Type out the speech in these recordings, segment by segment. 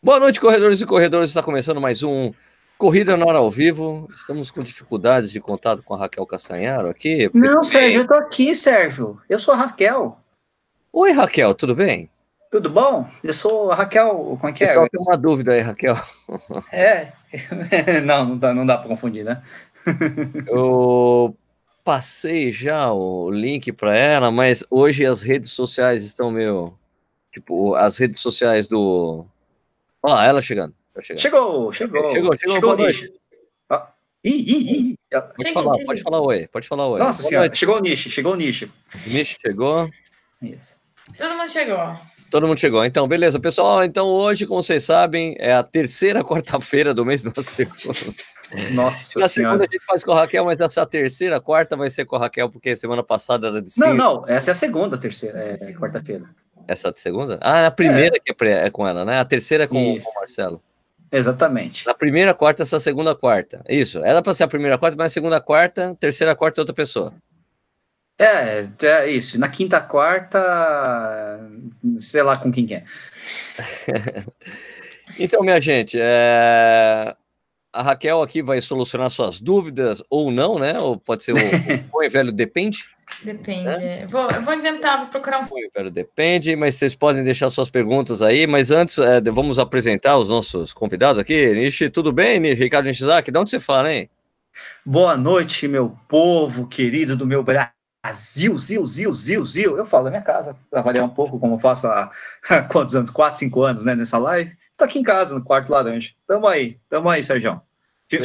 Boa noite, corredores e corredores. Está começando mais um Corrida na Hora ao Vivo. Estamos com dificuldades de contato com a Raquel Castanharo aqui. Não, Sérgio, eu tô aqui, Sérgio. Eu sou a Raquel. Oi, Raquel, tudo bem? Tudo bom? Eu sou a Raquel. Como é que é? Só tem uma dúvida aí, Raquel. É. não, não dá, não dá para confundir, né? eu passei já o link para ela, mas hoje as redes sociais estão meio. Tipo, as redes sociais do. Olha lá, ela chegando. chegando. Chegou, chegou. Chegou, chegou. chegou boa noite. Ah. Ih, ih, ih. Pode falar, pode falar oi, pode falar oi. Nossa boa senhora, noite. chegou o nicho, chegou o nicho. O nicho chegou. Isso. Todo mundo chegou. Todo mundo chegou. Então, beleza, pessoal. Então, hoje, como vocês sabem, é a terceira quarta-feira do mês do segundo. Nossa Na senhora. segunda a gente faz com a Raquel, mas essa terceira, quarta vai ser com a Raquel, porque semana passada era de cinco. Não, não, essa é a segunda, terceira, é, quarta-feira. Essa segunda? Ah, a primeira é. que é, é, com ela, né? A terceira é com, com, o Marcelo. Exatamente. Na primeira, quarta, essa segunda, quarta. Isso. Era para ser a primeira, quarta, mas a segunda, quarta, terceira, quarta é outra pessoa. É, é isso. Na quinta, quarta, sei lá com quem que é. então, minha gente, é... a Raquel aqui vai solucionar suas dúvidas ou não, né? Ou pode ser o, o e velho depende. Depende. Né? Vou, eu vou inventar, vou procurar um. Velho depende, mas vocês podem deixar suas perguntas aí. Mas antes, é, vamos apresentar os nossos convidados aqui. Nishi, tudo bem, Ricardo Nishizaki? De onde você fala, hein? Boa noite, meu povo querido do meu Brasil. Zil, zil, zil, zil. Eu falo da minha casa, trabalhar um pouco, como eu faço há, há quantos anos? Quatro, cinco anos, né, nessa live. Tô aqui em casa, no quarto laranja. Tamo aí, tamo aí, Sérgio.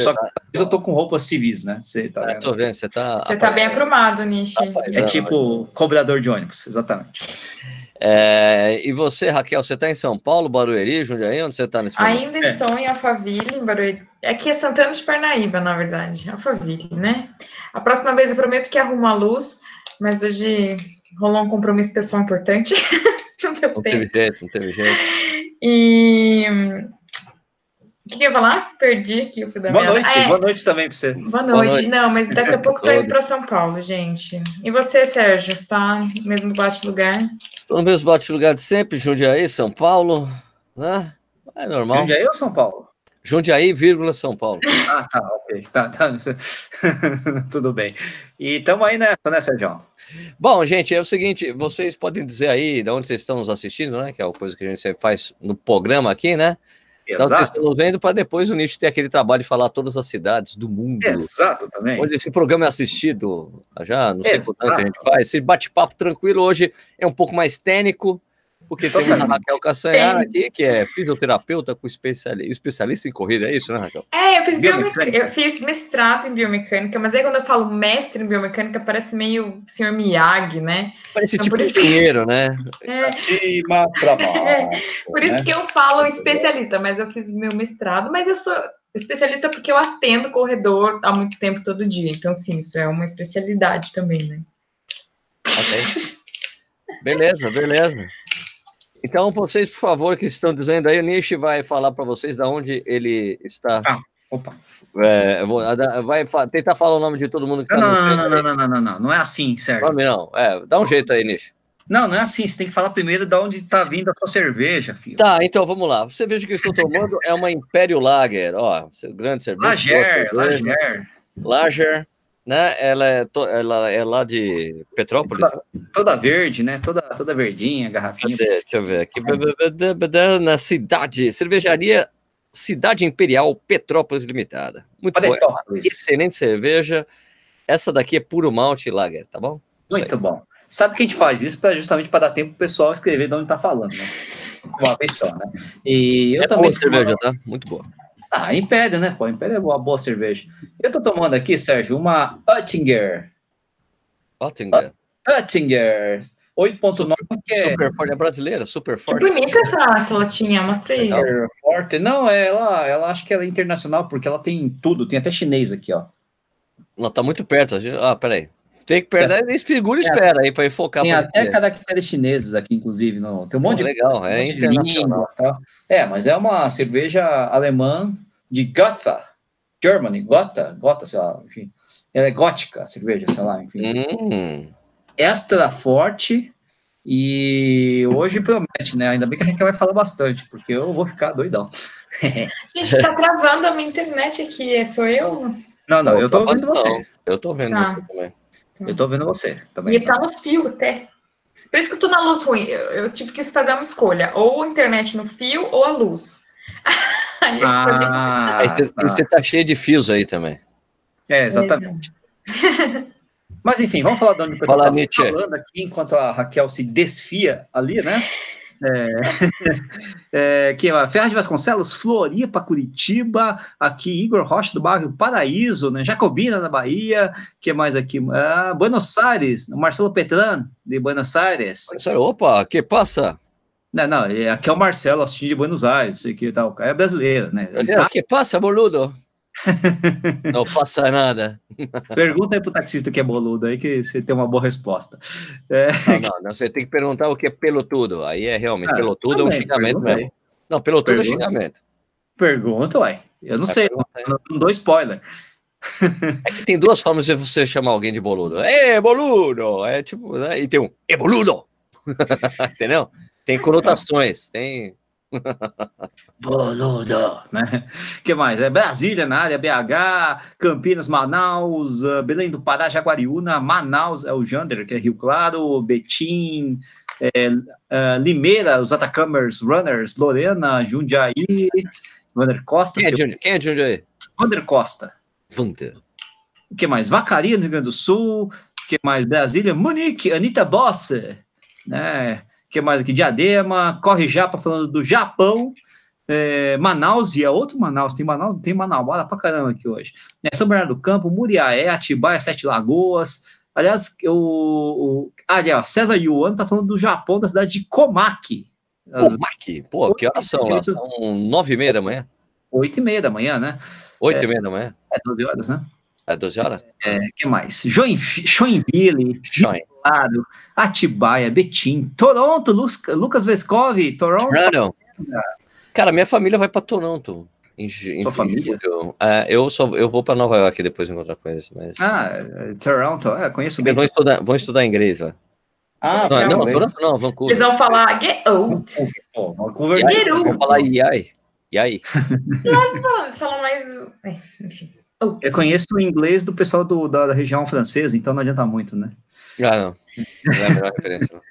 Só que eu tô com roupas civis, né? Você tá vendo? tô vendo, você tá. Você tá bem aprumado, Nishi. É tipo cobrador de ônibus, exatamente. É, e você, Raquel, você está em São Paulo, Barueri, Jundiaí? Onde você está nesse momento? Ainda é. estou em Alphaville, em Barueri. Aqui é Santana de Parnaíba, na verdade. Alphaville, né? A próxima vez eu prometo que arrumo a luz, mas hoje rolou um compromisso pessoal importante. não teve jeito, não teve jeito. E o que, que eu ia falar? Perdi aqui o fio da boa noite, ah, é. boa noite também para você. Boa noite. boa noite. Não, mas daqui a pouco tô indo para São Paulo, gente. E você, Sérgio, está no mesmo bate-lugar? Estou no mesmo bate-lugar de sempre, Jundiaí, São Paulo, né? É normal. Jundiaí ou São Paulo? Jundiaí, vírgula, São Paulo. Ah, tá, ok. Tá, tá. Tudo bem. E estamos aí nessa, né, Sérgio? Bom, gente, é o seguinte, vocês podem dizer aí de onde vocês estão nos assistindo, né? Que é uma coisa que a gente sempre faz no programa aqui, né? Exato. Então, estamos vendo para depois o Nicho ter aquele trabalho de falar todas as cidades do mundo. Exato, também. Onde esse programa é assistido já, não sei quanto a gente faz. Esse bate-papo tranquilo hoje é um pouco mais técnico, porque tem a Raquel Cassanhar aqui, que é fisioterapeuta com especialista, especialista em corrida, é isso, né, Raquel? É, eu fiz, biomecânica. eu fiz mestrado em biomecânica, mas aí quando eu falo mestre em biomecânica, parece meio senhor Miyagi, né? Parece então, tipo engenheiro, isso... né? É. Cima pra baixo. É. Por isso né? que eu falo especialista, mas eu fiz meu mestrado, mas eu sou especialista porque eu atendo corredor há muito tempo todo dia. Então, sim, isso é uma especialidade também, né? Ok. beleza, beleza. Então, vocês, por favor, que estão dizendo aí, o Nishi vai falar para vocês de onde ele está. Ah, opa. É, vou, vai tentar falar o nome de todo mundo que está não, não, não, não, não, não, não, não, é assim, Sérgio. Nome não, é, dá um jeito aí, Nishi. Não, não é assim, você tem que falar primeiro de onde está vindo a sua cerveja, filho. Tá, então vamos lá. Você veja que eu estou tomando é uma Império Lager, ó, grande cerveja. Lager, Lager. Lager né? Ela é, to, ela é lá de Petrópolis. Toda, toda, verde, né? Toda, toda verdinha, garrafinha. Cadê? Deixa eu ver aqui. Na cidade, cervejaria Cidade Imperial Petrópolis Limitada. Muito boa. Excelente cerveja. Essa daqui é puro malte lager, tá bom? Muito bom. Sabe que a gente faz isso pra, justamente para dar tempo pro pessoal escrever de onde tá falando, né? Uma vez só, né? E eu é também. Boa cerveja, tá? Muito boa. Ah, impede, né? Pô, impede é uma boa cerveja. Eu tô tomando aqui, Sérgio, uma Oettinger. Oettinger. Oettinger. 8.9 que é... Super forte, é brasileira, super forte. Que bonita essa, essa latinha, mostra aí. Super forte. Não, ela, ela acho que ela é internacional, porque ela tem tudo, tem até chinês aqui, ó. Ela tá muito perto. Ah, peraí. Tem que perder, é. segura e espera aí para focar. Tem até caracteres chineses aqui, inclusive. No, tem um monte Pô, de legal, é internacional. Tá? É, mas é uma cerveja alemã de Gotha, Germany, Gotha, Gotha, sei lá, enfim. Ela é gótica, a cerveja, sei lá, enfim. Hum. Extra forte, E hoje promete, né? Ainda bem que a gente vai falar bastante, porque eu vou ficar doidão. Gente, tá travando a minha internet aqui, sou eu? Não, não, eu tô vendo você. Eu tô vendo Tá. você também. Eu tô vendo você também. E tá no fio até. Por isso que eu tô na luz ruim. Eu, eu tive que fazer uma escolha. Ou a internet no fio ou a luz. Aí eu. Ah, Aí você, tá. você tá cheio de fios aí também. É, exatamente. Mas enfim, vamos falar de onde pessoal Fala, tá Nietzsche. falando aqui, enquanto a Raquel se desfia ali, né? É, é, que é Ferraz de Vasconcelos, Floripa, Curitiba, aqui Igor Rocha do bairro Paraíso, né? Jacobina da Bahia, que mais aqui? Ah, Buenos Aires, Marcelo Petran de Buenos Aires. Opa, que passa? Não, não, é- aqui é o Marcelo assistindo de Buenos Aires, sei que tal, o é brasileiro, né? Tá- Que passa, boludo? Não passa nada. Pergunta aí pro taxista que é boludo aí, que você tem uma boa resposta. É, Não, não, não, você tem que perguntar o que é pelotudo. Aí é realmente, Ah, pelotudo é um também, xingamento pergunta aí. mesmo. Não, pelotudo é Pergunta. xingamento. pergunta, uai. Eu não Vai sei, não, não dou spoiler. É que tem duas formas de você chamar alguém de boludo. É, boludo! É tipo, né? e tem um, é boludo! Entendeu? Tem conotações, tem. Boludo, né? que mais? É Brasília na área, BH, Campinas, Manaus, ah, Belém do Pará, Jaguariúna, Manaus, é o Jander, que é Rio Claro, Betim, é, ah, Limeira, os Atacamers Runners, Lorena, Jundiaí, Wander Costa, Quem é seu-? Quem é de onde aí? Wander Costa. Wander. O que mais? Vacaria, no Rio Grande do Sul. O que mais? Brasília, Munique, Anitta Bosse. Né? O que mais aqui? Diadema, Corre Japa falando do Japão. é, Manaus, e é outro Manaus, tem Manaus, tem Manauara pra caramba aqui hoje. Né? São Bernardo do Campo, Muriaé, Atibaia, Sete Lagoas. Aliás, o, o, ah, aliás, César Yuan tá falando do Japão, da cidade de Komaki. Komaki. Pô, que horas são lá? São nove e meia da manhã? oito e meia da manhã, né? Oito e meia da manhã? É 12 horas, né? É 12 horas? O que mais? Joinvi- Joinville, Claro, Atibaia, Betim, Toronto, Lucas Vescov, Toronto. Toronto. Cara, minha família vai pra Toronto. Em, em Sua família? julho. É, eu, só, eu vou pra Nova York depois encontrar com eles, mas. Ah, é, Toronto, é, conheço bem. Vão estudar, vão estudar inglês lá. Ah, não, não. Toronto não, Vancouver. Eles vão falar get out. Pô, Vancouver. E aí? Vamos falar iai. E aí? Eles falam, eles falam mais. é, enfim. Eu conheço o inglês do pessoal do- da, da região francesa, então não adianta muito, né? Ah, não. Não é a melhor referência. não. O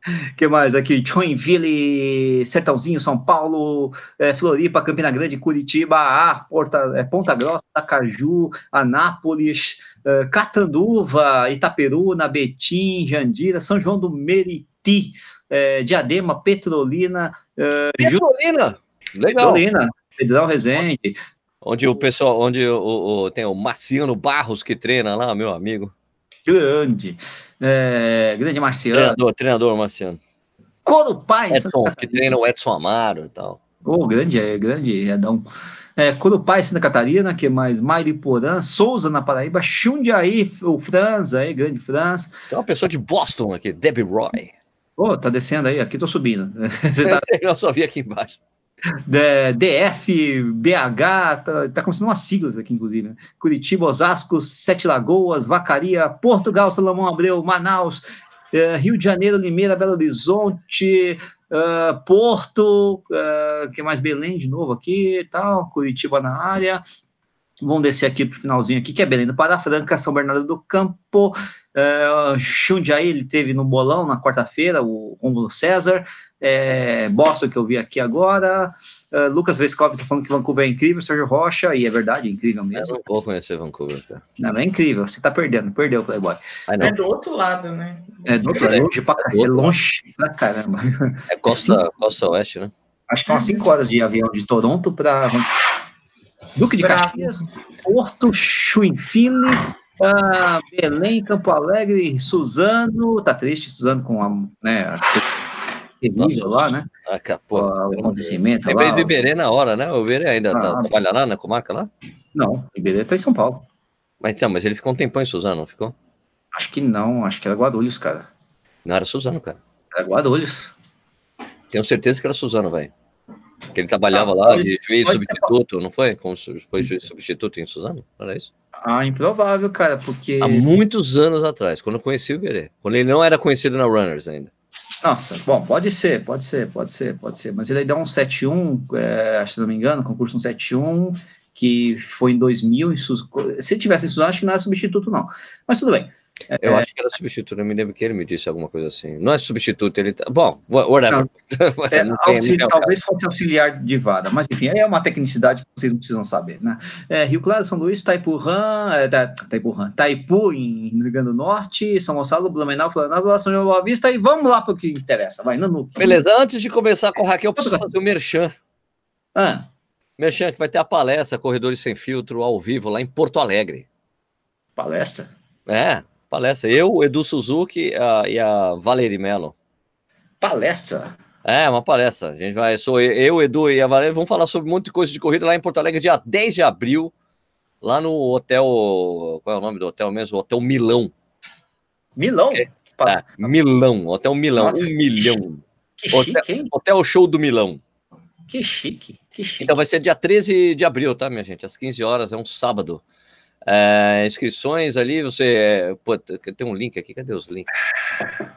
que mais aqui? Joinville, Sertãozinho, São Paulo, é, Floripa, Campina Grande, Curitiba, ah, Porta, é, Ponta Grossa, Acaju, Anápolis, é, Catanduva, Itaperuna, Betim, Jandira, São João do Meriti, é, Diadema, Petrolina, é, Petrolina! Legal. Petrolina, Pedrão Resende. Onde o pessoal, onde o, o- tem o Marciano Barros que treina lá, meu amigo. Grande, é, grande Marciano, Treinador, treinador Marciano. Em Santa Edson, que treina o Edson Amaro e tal. Ô, grande, é, grande, Edão. É, Corupá em Santa Catarina, que mais? Mairiporã, Souza na Paraíba, Jundiaí, o Franz, aí, grande Franz. Tem uma pessoa de Boston aqui, Debbie Roy. Ô, tá descendo aí, aqui tô subindo. Tá, eu só vi aqui embaixo. D- DF, BH, tá, tá começando umas siglas aqui, inclusive. né? Curitiba, Osasco, Sete Lagoas, Vacaria, Portugal, Salomão Abreu, Manaus, eh, Rio de Janeiro, Limeira, Belo Horizonte, ah, Porto, que mais? Belém de novo aqui e tal, Curitiba na área. Vamos descer aqui pro finalzinho aqui, que é Belém do Pará, Franca, São Bernardo do Campo, uh, Jundiaí, ele teve no bolão na quarta-feira, o Rômulo César, é, Boston, que eu vi aqui agora, uh, Lucas Vescov tá falando que Vancouver é incrível, Sérgio Rocha, e é verdade, é incrível Eu mesmo. não vou conhecer Vancouver, cara. Não, é incrível, você tá perdendo, perdeu, Playboy. Ai, É do outro lado, né? É, do outro, é longe pra caramba, é longe pra caramba. É costa, costa oeste, né? Acho que são umas 5 horas de avião de Toronto para Duque de Bravo. Caxias, Porto, Chuinfile, ah, Belém, Campo Alegre, Suzano. Tá triste, Suzano, com a, né, a terrível Nossa, lá, né? Ah, O, pô. o acontecimento Lembrei lá. do Iberê na hora, né? O Iberê ainda tá, Ah, trabalha lá na comarca lá? Não, Iberê tá em São Paulo. Mas, então, mas ele ficou um tempão em Suzano, não ficou? Acho que não, acho que era Guarulhos, cara. Não era Suzano, cara. Era Guarulhos. Tenho certeza que era Suzano, velho. Que ele trabalhava Ah, lá de juiz substituto, não foi? Como foi juiz substituto em Suzano? Não era isso? Ah, improvável, cara, porque. Há muitos anos atrás, quando eu conheci o Iberê. Quando ele não era conhecido na Runners ainda. Nossa, bom, pode ser, pode ser, pode ser, pode ser. Mas ele dá um 7-1, é, se não me engano, concurso um 7-1, que foi em 2000. Se tivesse isso, acho que não é substituto, não. Mas tudo bem. Eu é, acho que era substituto, eu me lembro que ele me disse alguma coisa assim. Não é substituto, ele tá. Bom, whatever. Não, é, não tem, não talvez fosse auxiliar de vada, mas enfim, é uma tecnicidade que vocês não precisam saber, né? É, Rio Claro, São Luís, Taipurã, é, Taipurã, Taipu, em Rio Grande do Norte, São Gonçalo, Blumenau, Florianópolis, São João Boa Vista, e vamos lá para o que interessa, vai, Nanuque. Beleza, antes de começar com o Raquel, eu preciso fazer o merchan. Ah. Merchan, que vai ter a palestra Corredores Sem Filtro ao vivo lá em Porto Alegre. Palestra? É, palestra. Eu, Edu Suzuki a, e a Valeri Mello. Palestra? É, uma palestra. A gente vai, sou eu, Edu e a Valeri, vamos falar sobre um monte de coisa de corrida lá em Porto Alegre, dia 10 de abril, lá no hotel. Qual é o nome do hotel mesmo? Hotel Milão. Milão? É, Milão, Hotel Milão, Nossa, um milhão. Que chique, hotel, hein? Hotel Show do Milão. Que chique, que chique. Então vai ser dia 13 de abril, tá, minha gente? Às 15 horas, é um sábado. É, inscrições ali, você. Pô, tem um link aqui, cadê os links?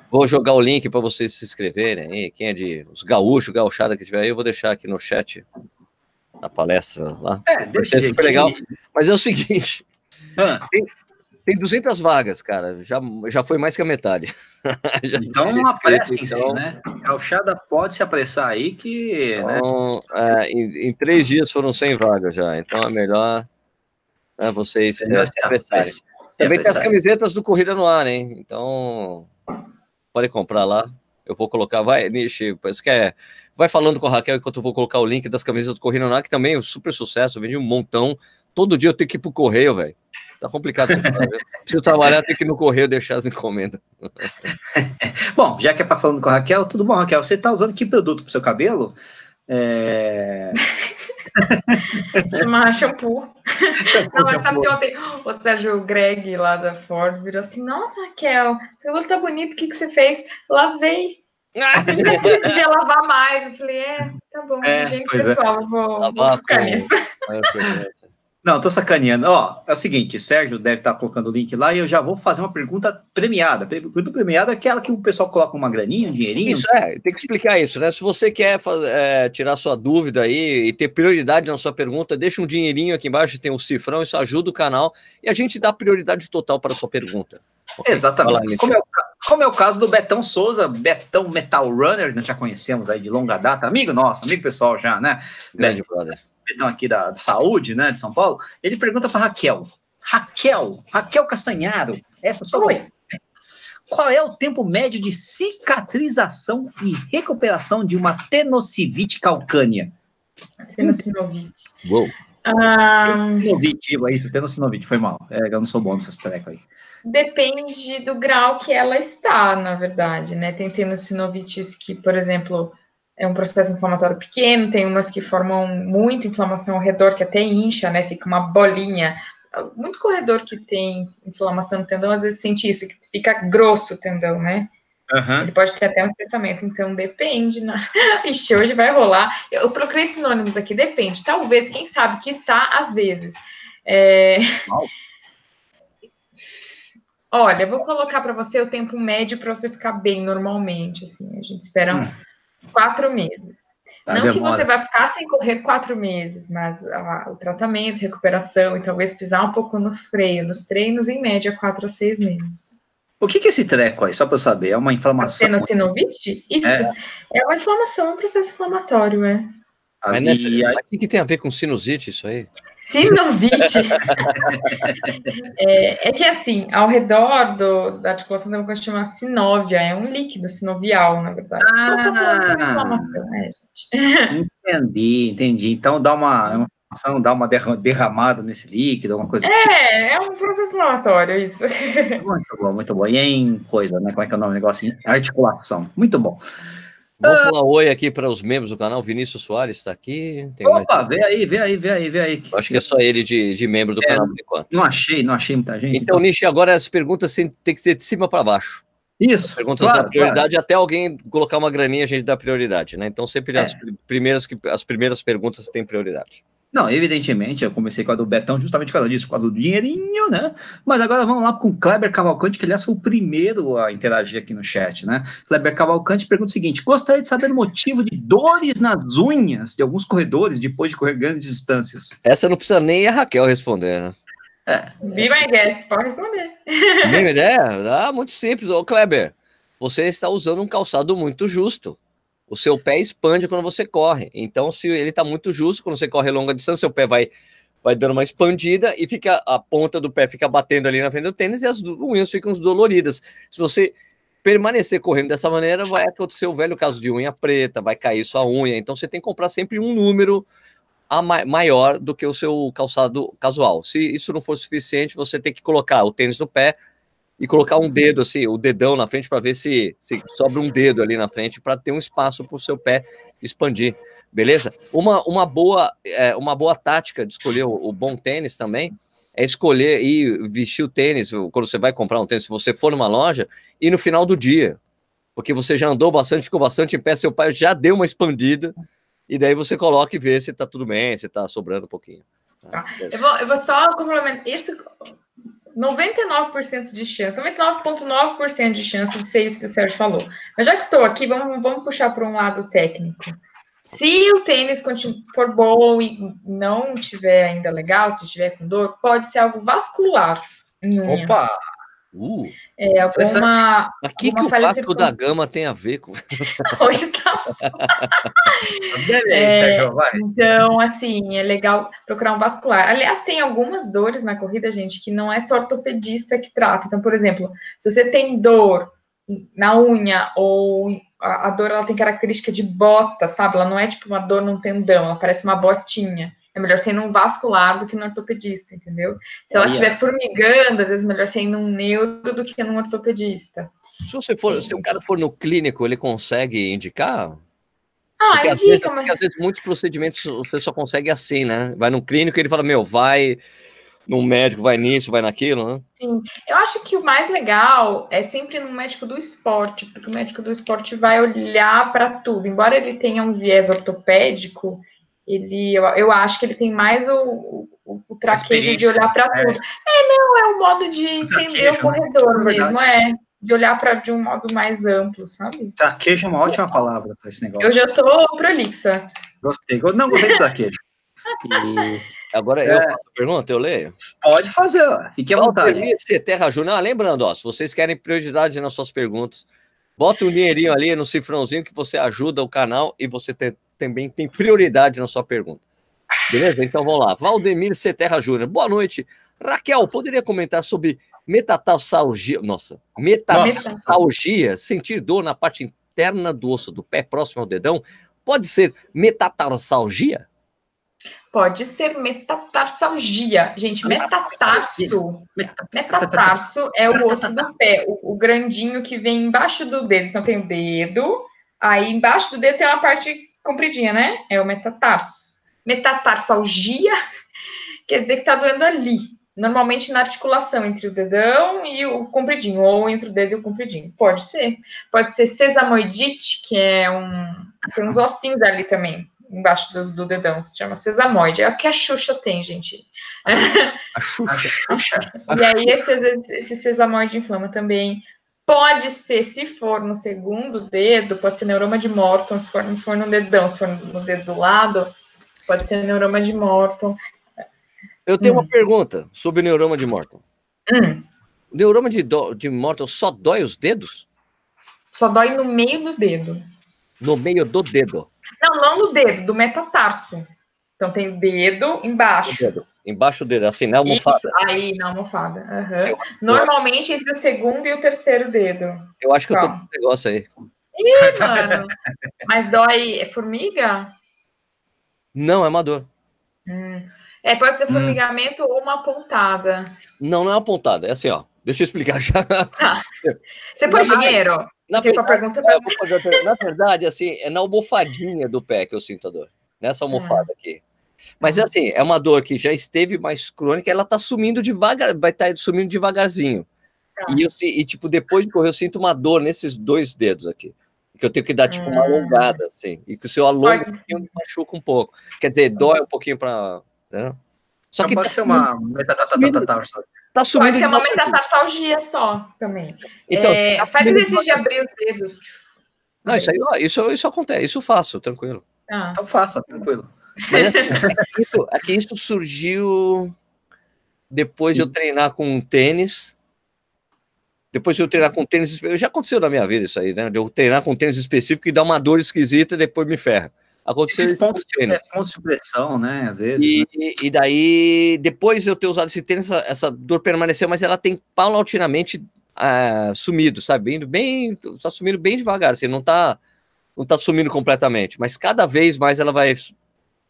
Vou jogar o link para vocês se inscreverem aí. Quem é de. Os gaúchos, gauchada que tiver aí, eu vou deixar aqui no chat a palestra lá. É, deixa super legal. Mas é o seguinte: ah. tem, tem 200 vagas, cara. Já, já foi mais que a metade. então apressem-se, então, né? Gauchada pode se apressar aí que. Né? Então, né? é, em, em três dias foram 100 vagas já. Então é melhor né, vocês é, se apressarem. Também tem as camisetas do Corrida no Ar, hein? Então, pode comprar lá. Eu vou colocar, vai, Nishi, você quer, vai falando com a Raquel enquanto eu vou colocar o link das camisas do Corrida no Ar, que também é um super sucesso, eu vendi um montão. Todo dia eu tenho que ir pro correio, velho. Tá complicado isso Preciso trabalhar, tenho que ir no correio deixar as encomendas. bom, já que é para falando com a Raquel, tudo bom, Raquel? Você tá usando que produto pro seu cabelo? É... Chamar shampoo. Não, mas sabe que ontem o Sérgio Greg lá da Ford virou assim: Nossa, Raquel, seu cabelo tá bonito, o que, que você fez? Lavei. Eu devia lavar mais. Eu falei: É, tá bom, é, gente, é. pessoal, é. vou, vou ficar com... nisso. Não, tô sacaneando. Ó, é o seguinte, Sérgio deve estar colocando o link lá e eu já vou fazer uma pergunta premiada. Pergunta premiada é aquela que o pessoal coloca uma graninha, um dinheirinho. Isso é, tem que explicar isso, né? Se você quer fazer, é, tirar sua dúvida aí e ter prioridade na sua pergunta, deixa um dinheirinho aqui embaixo, tem um cifrão, isso ajuda o canal e a gente dá prioridade total para a sua pergunta. Okay? Exatamente. como, é o, como é o caso do Betão Souza, Betão Metal Runner, nós já conhecemos aí de longa data, amigo nosso, amigo pessoal já, né? Grande brother então aqui da, da, saúde, né, de São Paulo, ele pergunta para Raquel, Raquel, Raquel Castanharo, essa sua Oi. Qual é o tempo médio de cicatrização e recuperação de uma tenocivite calcânea? Tenocinovite. Uou. Um... Tenocinovite, é isso, tenocinovite, foi mal. É, eu não sou bom nessas trecas aí. Depende do grau que ela está, na verdade, né? Tem tenocinovites que, por exemplo, é um processo inflamatório pequeno, tem umas que formam muita inflamação ao redor, que até incha, né? Fica uma bolinha. Muito corredor que tem inflamação no tendão, às vezes sente isso, que fica grosso o tendão, né? Uhum. Ele pode ter até um espessamento, então depende. Né? Ixi, hoje vai rolar. Eu procurei sinônimos aqui, depende. Talvez, quem sabe, quiçá, às vezes. É... Olha, eu vou colocar para você o tempo médio para você ficar bem normalmente. Assim, a gente espera. Hum quatro meses. Tá, não demora. que você vai ficar sem correr quatro meses, mas ah, o tratamento, recuperação e talvez pisar um pouco no freio, nos treinos, em média, quatro a seis meses. O que, que é esse treco aí, só para eu saber? É uma inflamação? Tenossinovite? Isso, é. é uma inflamação, é um processo inflamatório, é. Mas nessa, aí... o que, que, tem a ver com sinusite isso aí? Sinovite é, é, que assim, ao redor do, da articulação da boca chama sinóvia, é um líquido sinovial, na verdade. Ah, de inflamação, né, gente? Entendi, entendi. Então dá uma, uma dá uma derramada nesse líquido, alguma coisa. É, tipo. é um processo inflamatório, isso. Muito bom, muito bom. E em coisa, né? Como é que é o nome do negócio? Articulação. Muito bom. Vamos ah. falar oi aqui para os membros do canal. Vinícius Soares está aqui. Opa, mais... vê aí, vê aí, vê aí, vê aí. Acho que é só ele de, de membro do é, canal por enquanto. Não achei, não achei muita gente. Então, então. Nishi, agora as perguntas têm que ser de cima para baixo. Isso. As perguntas claro, da prioridade, claro. até alguém colocar uma graninha, a gente dá prioridade, né? Então, sempre é. as, primeiras, as primeiras perguntas têm prioridade. Não, evidentemente, eu comecei com a do Betão justamente por causa disso, por causa do dinheirinho, né? Mas agora vamos lá com o Kleber Cavalcante, que aliás foi o primeiro a interagir aqui no chat, né? Kleber Cavalcante pergunta o seguinte: gostaria de saber o motivo de dores nas unhas de alguns corredores depois de correr grandes distâncias. Essa não precisa nem a Raquel responder, né? É. Be my guest, pode responder. Bem ideia? Ah, muito simples. Ô, Kleber, você está usando um calçado muito justo. O seu pé expande quando você corre. Então, se ele está muito justo, quando você corre longa distância, seu pé vai, vai dando uma expandida e fica a ponta do pé fica batendo ali na frente do tênis e as unhas ficam doloridas. Se você permanecer correndo dessa maneira, vai acontecer o velho caso de unha preta, vai cair sua unha. Então, você tem que comprar sempre um número maior do que o seu calçado casual. Se isso não for suficiente, você tem que colocar o tênis no pé e colocar um dedo assim, o dedão na frente para ver se, se sobra um dedo ali na frente para ter um espaço para o seu pé expandir, beleza? Uma, uma, boa, é, uma boa tática de escolher o, o, bom tênis também é escolher e vestir o tênis quando você vai comprar um tênis, se você for numa loja, e no final do dia, porque você já andou bastante, ficou bastante em pé, seu pai já deu uma expandida, e daí você coloca e vê se está tudo bem, se está sobrando um pouquinho. Tá. Eu, vou, eu vou só complementar. Isso 99% de chance, 99,9% de chance de ser isso que o Sérgio falou. Mas já que estou aqui, vamos, vamos puxar para um lado técnico. Se o tênis for bom e não tiver ainda legal, se estiver com dor, pode ser algo vascular. Opa! Uh, é, alguma. Mas que, que o Vasco da Gama tem a ver com. Hoje tá. é, então, assim, é legal procurar um vascular. Aliás, tem algumas dores na corrida, gente, que não é só ortopedista que trata. Então, por exemplo, se você tem dor na unha ou a, a dor ela tem característica de bota, sabe? Ela não é tipo uma dor num tendão, ela parece uma botinha é melhor ser num vascular do que no ortopedista, entendeu? Se ela estiver formigando, às vezes é melhor ser num neuro do que num ortopedista. Se você for, se o cara for no clínico, ele consegue indicar? Ah, porque indica, às vezes, mas... Porque às vezes muitos procedimentos você só consegue assim, né? Vai no clínico e ele fala, meu, vai no médico, vai nisso, vai naquilo, né? Sim, eu acho que o mais legal é sempre no médico do esporte, porque o médico do esporte vai olhar para tudo. Embora ele tenha um viés ortopédico, ele, eu, eu acho que ele tem mais o, o, o traquejo de olhar para é. tudo. É, não, é o modo de entender o né? corredor é mesmo, é. De olhar para de um modo mais amplo, sabe? Traquejo é uma ótima palavra para esse negócio. Eu já tô prolixa. Gostei. Não, gostei de traquejo. E agora é, eu faço a pergunta, eu leio? Pode fazer, fique à vontade. Ser Terra Júnior. Ah, lembrando, ó, se vocês querem prioridade nas suas perguntas, bota um dinheirinho ali no cifrãozinho que você ajuda o canal e você tem também tem prioridade na sua pergunta. Beleza? Então vamos lá. Valdemir Ceterra Júnior. Boa noite. Raquel, poderia comentar sobre metatarsalgia? Nossa, metatarsalgia, sentir dor na parte interna do osso do pé próximo ao dedão, pode ser metatarsalgia? Pode ser metatarsalgia. Gente, metatarso. Metatarso é o osso do pé, o, o grandinho que vem embaixo do dedo. Então tem o dedo, aí embaixo do dedo tem uma parte compridinha, né? É o metatarso. Metatarsalgia quer dizer que tá doendo ali. Normalmente na articulação entre o dedão e o compridinho, ou entre o dedo e o compridinho. Pode ser. Pode ser sesamoidite, que é um. Tem uns ossinhos ali também, embaixo do, do dedão. Se chama sesamoide. É o que a Xuxa tem, gente. A Xuxa. A Xuxa. E aí, esse, esse sesamoide inflama também. Pode ser, se for no segundo dedo, pode ser neuroma de Morton, se for, se for no dedão, se for no dedo do lado, pode ser neuroma de Morton. Eu tenho hum. uma pergunta sobre o neuroma de Morton. Hum. O neuroma de, do, de Morton só dói os dedos? Só dói no meio do dedo. No meio do dedo? Não, não no dedo, do metatarso. Então tem dedo embaixo. Dedo. Embaixo dele, assim, na almofada. Isso, aí, na almofada. Uhum. Normalmente entre o segundo e o terceiro dedo. Eu acho que eu tô com um negócio aí. Ih, mano. Mas dói. É formiga? Não, é uma dor. Hum. É, pode ser hum. formigamento hum. ou uma pontada. Não, não é uma pontada. É assim, ó. Deixa eu explicar já. Ah. Você pôs dinheiro? Na verdade, pergunta pra... na verdade, assim, é na almofadinha do pé que eu sinto a dor. Nessa almofada hum. aqui. Mas assim, é uma dor que já esteve mais crônica, ela tá sumindo devagar, vai estar tá sumindo devagarzinho. Tá. E, eu, e, tipo, depois de correr, eu sinto uma dor nesses dois dedos aqui. Que eu tenho que dar, tipo, uma hum. alongada, assim. E que se eu alongo, eu machuca um pouco. Quer dizer, dói um pouquinho para Entendeu? Só que pode tá ser uma metatarsalgia. Tá sumindo pode ser uma metatarsalgia só também. Então, é, tá faz exercício de abrir os dedos. Não, isso aí, isso, isso acontece, isso eu faço, tranquilo. Ah. Então faça, tranquilo. Mas é, é, que isso, é que isso surgiu depois de eu treinar com tênis. Depois de eu treinar com tênis, já aconteceu na minha vida isso aí, né? De eu treinar com tênis específico e dar uma dor esquisita e depois me ferra. Aconteceu Esses pontos, de, pontos de pressão, né? Às vezes. E, né? e daí, depois de eu ter usado esse tênis, essa, essa dor permaneceu, mas ela tem paulatinamente uh, sumido, sabe? Bem, bem, tá sumindo bem devagar, assim, não tá, não tá sumindo completamente, mas cada vez mais ela vai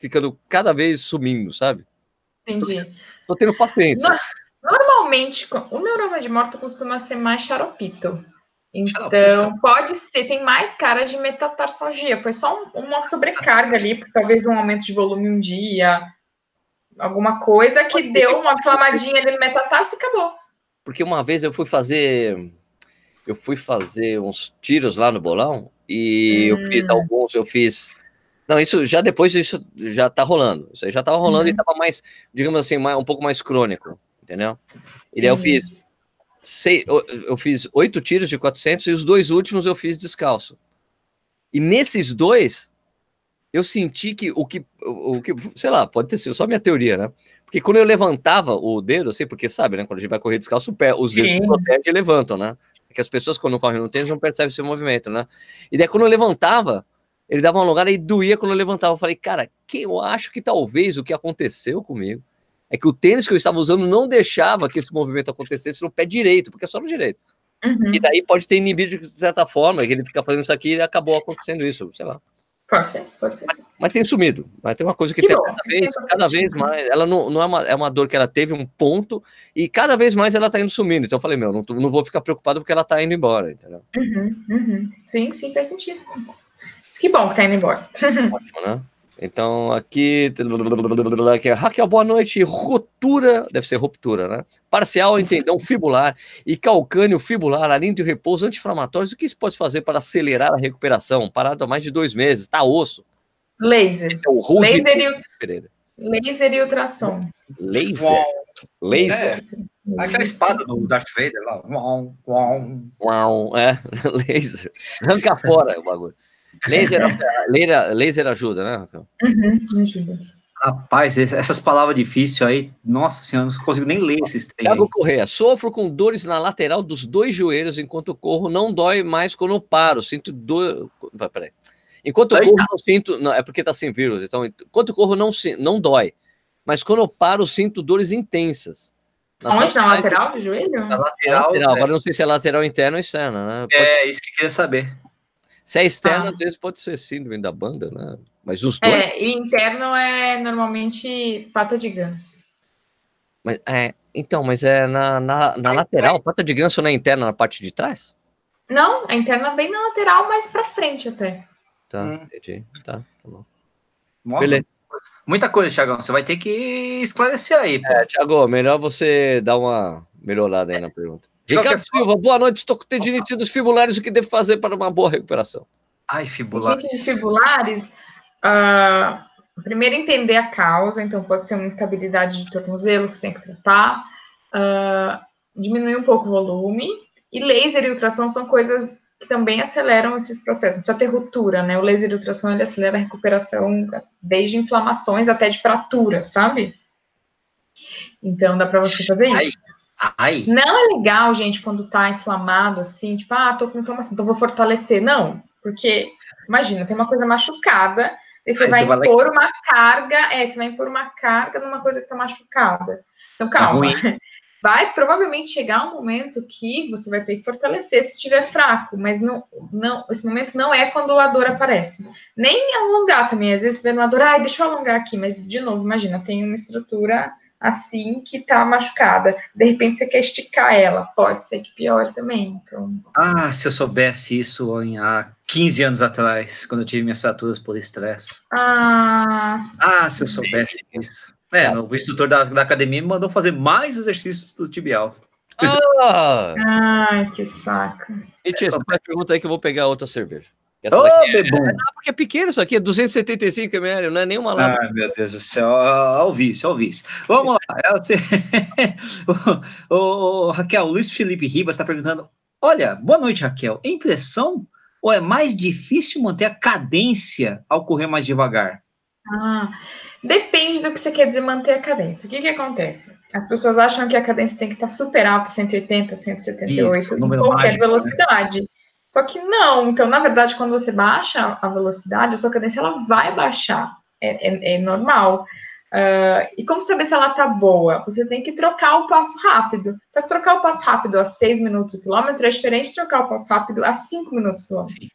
ficando cada vez sumindo, sabe? Entendi. Tô, tô tendo paciência. Normalmente, o neuroma de morto costuma ser mais xaropito. Então, pode ser, tem mais cara de metatarsalgia. Foi só uma sobrecarga ali, talvez um aumento de volume um dia, alguma coisa que deu uma inflamadinha ali no metatarso e acabou. Porque uma vez eu fui fazer. Eu fui fazer uns tiros lá no bolão e hum. eu fiz hum. alguns, eu fiz. Não, isso já depois isso já tá rolando. Isso aí já tava rolando e uhum. tava mais, digamos assim, mais, um pouco mais crônico, entendeu? E daí eu fiz seis, eu fiz oito tiros de 400 e os dois últimos eu fiz descalço. E nesses dois, eu senti que o que, o, que, sei lá, pode ter sido só minha teoria, né? Porque quando eu levantava o dedo, assim, porque sabe, né? Quando a gente vai correr descalço, o pé, os dedos protegem e levantam, né? Porque as pessoas, quando correm no tênis, não percebem esse movimento, né? E daí, quando eu levantava, ele dava uma alongada e doía quando eu levantava. Eu falei, cara, que eu acho que talvez o que aconteceu comigo é que o tênis que eu estava usando não deixava que esse movimento acontecesse no pé direito, porque é só no direito. Uhum. E daí pode ter inibido de certa forma, que ele fica fazendo isso aqui e acabou acontecendo isso, sei lá. Pode ser, pode ser. Mas, mas tem sumido. Mas tem uma coisa que, que tem bom, cada vez, cada vez mais. Ela não, não é, uma, é uma dor que ela teve um ponto e cada vez mais ela tá indo sumindo. Então eu falei, meu, não, não vou ficar preocupado porque ela tá indo embora, entendeu? Uhum, uhum. Sim, sim, faz sentido. Que bom que tá indo embora. Ótimo, né? Então, aqui, aqui. Raquel, boa noite. Ruptura, deve ser ruptura, né? Parcial em tendão fibular e calcânio fibular, além de repouso anti-inflamatórios. O que se pode fazer para acelerar a recuperação? Parado há mais de dois meses, tá osso. Laser. Esse é o Rudy Laser, e, Laser e ultrassom. Laser. Laser. É. Aquela espada do Darth Vader lá. Uau, uau. É, laser. Arranca fora o bagulho. Laser, laser, laser ajuda, né, Raquel? Uhum, ajuda. Rapaz, essas palavras difíceis aí, nossa senhora, não consigo nem ler esses três. Thiago Correia, sofro com dores na lateral dos dois joelhos enquanto corro, não dói mais quando paro, sinto dor... Peraí. Enquanto Eita. corro, não sinto... Não, é porque tá sem vírus, então, enquanto corro, não, não dói, mas quando eu paro, sinto dores intensas. Onde? Na lateral do joelho? Na lateral, lateral. É. agora não sei se é lateral interna ou externa, né? Pode... É, isso que eu queria saber. Se é externo, ah. às vezes pode ser síndrome da banda, né? Mas os dois. É, e interno é normalmente pata de ganso. Mas, é, então, mas é na, na, na lateral, é. pata de ganso não é interna na parte de trás? Não, a interna vem na lateral, mas para frente até. Tá, hum. entendi. Tá, tá bom. Nossa, Beleza. muita coisa, Thiagão. Você vai ter que esclarecer aí. Pô. É, Thiago, melhor você dar uma melhorada aí na pergunta. Ricardo Silva, boa noite. Estou com tendinite dos fibulares. O que devo fazer para uma boa recuperação? Ai, fibulares. Fibulares, uh, primeiro entender a causa. Então, pode ser uma instabilidade de tornozelo que você tem que tratar. Uh, diminuir um pouco o volume. E laser e ultrassom são coisas que também aceleram esses processos. Não precisa ter ruptura, né? O laser e ultrassom, ele acelera a recuperação desde inflamações até de fraturas, sabe? Então, dá para você fazer isso. Ai. Ai. Não é legal, gente, quando tá inflamado, assim, tipo, ah, tô com inflamação, então vou fortalecer. Não, porque, imagina, tem uma coisa machucada, e você vai você impor vai... uma carga, é, você vai impor uma carga numa coisa que tá machucada. Então, calma. É vai provavelmente chegar um momento que você vai ter que fortalecer se estiver fraco, mas não, não, esse momento não é quando a dor aparece. Nem alongar também, às vezes você vê uma dor, ai, deixa eu alongar aqui, mas de novo, imagina, tem uma estrutura assim que tá machucada. De repente você quer esticar ela, pode ser que piore também. Então... Ah, se eu soubesse isso há 15 anos atrás, quando eu tive minhas fraturas por estresse. Ah, ah se eu soubesse isso. É, o instrutor da, da academia me mandou fazer mais exercícios pro tibial. Ah! Ai, que saco. E tia, você faz pergunta aí que eu vou pegar outra cerveja. Essa Ô, é, é, porque é pequeno isso aqui, é 275 ml, não é nenhuma lata. Ai, meu Deus do céu, ao vice, ao vice. Vamos lá. o, o, o, Raquel, Luiz Felipe Ribas está perguntando: olha, boa noite, Raquel. Impressão ou é mais difícil manter a cadência ao correr mais devagar? Ah, depende do que você quer dizer manter a cadência. O que, que acontece? As pessoas acham que a cadência tem que estar super alta, 180, 178, Isso, em qualquer mágico, né? velocidade. Né? Só que não, então, na verdade, quando você baixa a velocidade, a sua cadência ela vai baixar, é, é, é normal. Uh, e como saber se ela tá boa? Você tem que trocar o passo rápido. Só que trocar o passo rápido a 6 minutos o quilômetro é diferente de trocar o passo rápido a 5 minutos o quilômetro.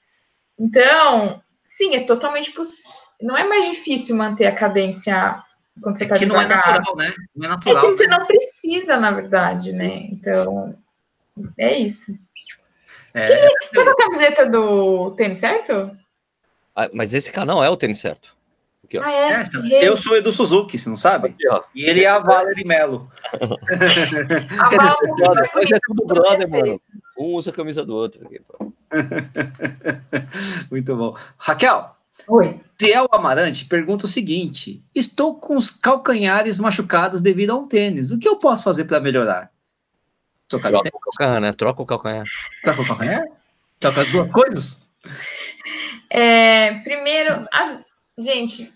Então, sim, é totalmente possível. Não é mais difícil manter a cadência quando você está é devagar. não é natural, né? Não é natural. É que você né? não precisa, na verdade, né? Então, é isso. É, Quem, tá a camiseta do tênis certo? Ah, mas esse canal é o tênis certo. Aqui, ah, é? é? Eu sou Edu Suzuki, você não sabe? Aqui, e ele é a Valerie Melo. a Valerie mas é tudo brother, mano. Um usa a camisa do outro. Aqui, Muito bom. Raquel. Oi. Ziel Amarante pergunta o seguinte: Estou com os calcanhares machucados devido a um tênis. O que eu posso fazer para melhorar? Troca o calcanhar, né? Troca o calcanhar. Troca o calcanhar? Troca as duas coisas? É, primeiro, as, gente,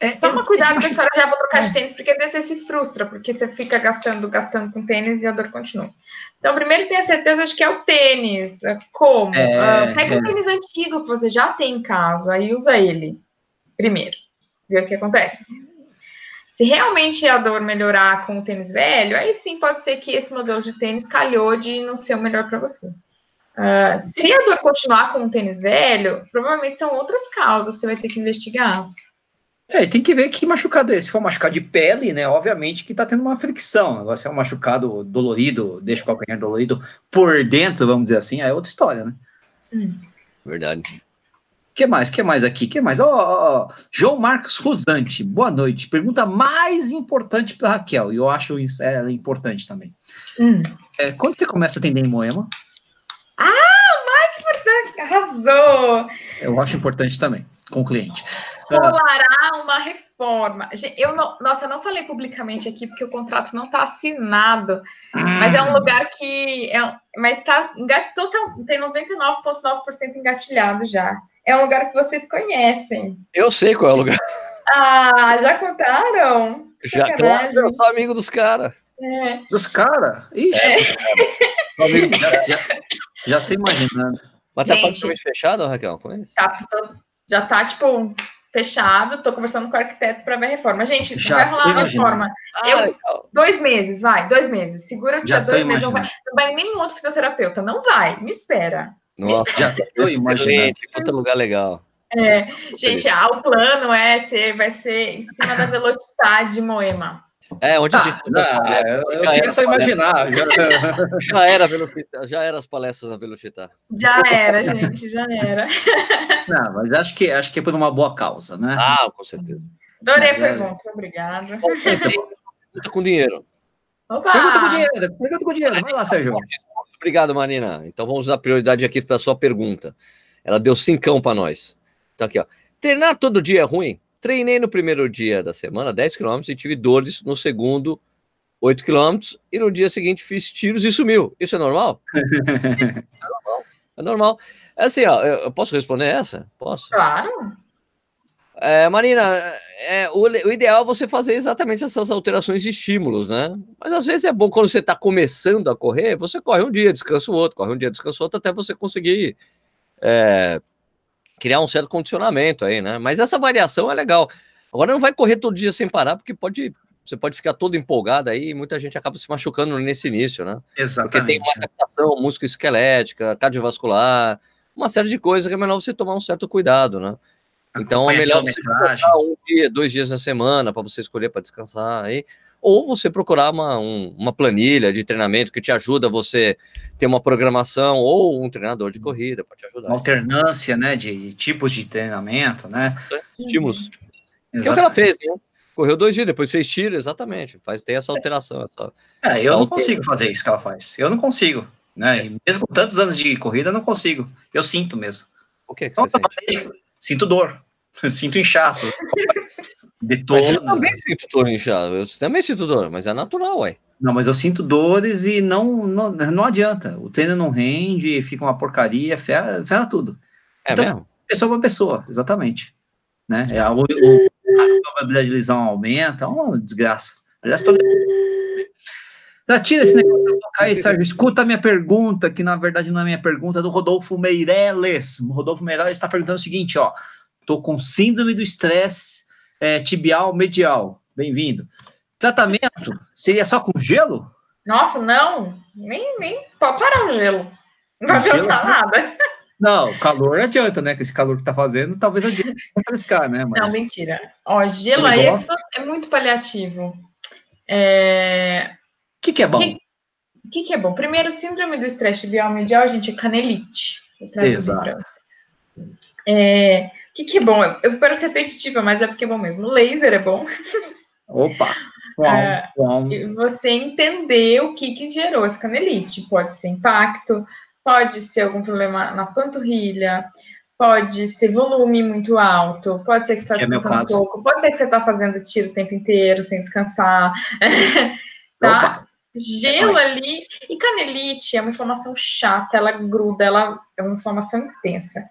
é, toma cuidado com a história, já vou trocar de é. tênis, porque você se frustra, porque você fica gastando, gastando com tênis e a dor continua. Então, primeiro tenha certeza de que é o tênis. Como? É, uh, pega um é. tênis antigo que você já tem em casa e usa ele primeiro. Vê o que acontece. Se realmente a dor melhorar com o tênis velho, aí sim pode ser que esse modelo de tênis calhou de não ser o melhor para você. Uh, se a dor continuar com o tênis velho, provavelmente são outras causas, você vai ter que investigar. É, tem que ver que machucado é. Se for machucado de pele, né? Obviamente que tá tendo uma fricção. Agora, se é um machucado dolorido, deixa o calcanhar dolorido por dentro, vamos dizer assim, aí é outra história, né? Hum. Verdade que mais? que mais aqui? que mais? Ó, oh, oh, João Marcos Rosante, boa noite. Pergunta mais importante para Raquel, e eu acho isso é importante também. Hum. É, quando você começa a atender em Moema? Ah, mais importante, arrasou! Eu acho importante também, com o cliente. Rolará uma reforma. Eu não, nossa, eu não falei publicamente aqui porque o contrato não está assinado, mas é um ah. lugar que é, mas está total, tem 99,9% engatilhado já é um lugar que vocês conhecem. Eu sei qual é o lugar. Ah, já contaram? Já, claro, eu sou amigo dos caras. É. Dos caras? Ixi. É. já, já, já tô imaginando. Mas tá praticamente fechado, Raquel, com eles? Tá, tô, já tá, tipo, fechado. Tô conversando com o arquiteto para ver a reforma. Gente, já vai rolar a reforma. Ah, eu, dois meses, vai, dois meses. Segura o dia dois meses. Não vai, não vai nenhum outro fisioterapeuta. Não vai, me espera. Nossa, já tô imaginando. Puta lugar legal. É, gente, ah, o plano é ser, vai ser em cima da velocidade de Moema. É, onde tá, a gente não, é, eu, eu queria só imaginar. Já, já era já era as palestras na Velocitar. Já era, gente, já era. Não, mas acho que acho que é por uma boa causa, né? Ah, com certeza. Adorei a pergunta, obrigada. Pergunta com dinheiro. Opa! Pergunta com dinheiro, pergunta com dinheiro. Vai lá, Sérgio. Obrigado, Marina. Então vamos dar prioridade aqui para a sua pergunta. Ela deu cincão para nós. Tá aqui, ó. Treinar todo dia é ruim? Treinei no primeiro dia da semana 10 km e tive dores no segundo 8 km e no dia seguinte fiz tiros e sumiu. Isso é normal? é normal. É normal. É assim, ó, eu posso responder essa? Posso? Claro. É, Marina, é, o, o, ideal é você fazer exatamente essas alterações de estímulos, né? Mas às vezes é bom quando você está começando a correr, você corre um dia, descansa o outro, corre um dia, descansa o outro, até você conseguir é, criar um certo condicionamento aí, né? Mas essa variação é legal. Agora não vai correr todo dia sem parar, porque pode você pode ficar todo empolgado aí e muita gente acaba se machucando nesse início, né? Exatamente. Porque tem uma adaptação músculo-esquelética, cardiovascular, uma série de coisas que é melhor você tomar um certo cuidado, né? Então é melhor você um dia, dois dias na semana para você escolher para descansar aí. Ou você procurar uma, um, uma planilha de treinamento que te ajuda você ter uma programação, ou um treinador de corrida para te ajudar. Uma alternância, né, de tipos de treinamento, né? É, estímulos. Que é o que ela fez, né? Correu dois dias, depois fez tiro, exatamente. Faz, tem essa alteração. Essa, é, eu não consigo fazer isso que ela faz. Eu não consigo. Né? E mesmo com tantos anos de corrida, eu não consigo. Eu sinto mesmo. O que, é que você sente? Sinto dor. Sinto inchaço. Detona. Mas eu também sinto dor inchaço. Eu também sinto dor, mas é natural, ué. Não, mas eu sinto dores e não, não, não adianta. O treino não rende, fica uma porcaria, ferra, ferra tudo. É então, mesmo? Pessoa para pessoa, exatamente. Né? É, o, o, a probabilidade de lesão aumenta, é uma desgraça. Aliás, tô... Já tira esse negócio da boca aí, Sérgio. Escuta a minha pergunta, que na verdade não é minha pergunta, é do Rodolfo Meireles. O Rodolfo Meireles está perguntando o seguinte, ó. Tô com síndrome do estresse é, tibial medial. Bem-vindo. Tratamento seria só com gelo? Nossa, não. Nem, nem pode parar o gelo. Não vai adiantar nada. Não, calor adianta, né? Com esse calor que tá fazendo, talvez adiante refrescar, né? Mas... Não, mentira. Ó, gelo aí é, é muito paliativo. É... O que, que é bom? O que, que, é bom? Primeiro, síndrome do estresse tibial medial, gente, é canelite. Exato. É... O que, que é bom? Eu quero ser repetitiva, mas é porque é bom mesmo. Laser é bom. Opa! É, você entender o que, que gerou esse canelite. Pode ser impacto, pode ser algum problema na panturrilha, pode ser volume muito alto, pode ser que você está é descansando um pouco, pode ser que você está fazendo tiro o tempo inteiro sem descansar. tá? Opa. Gelo é ali. E canelite é uma inflamação chata, ela gruda, ela é uma inflamação intensa.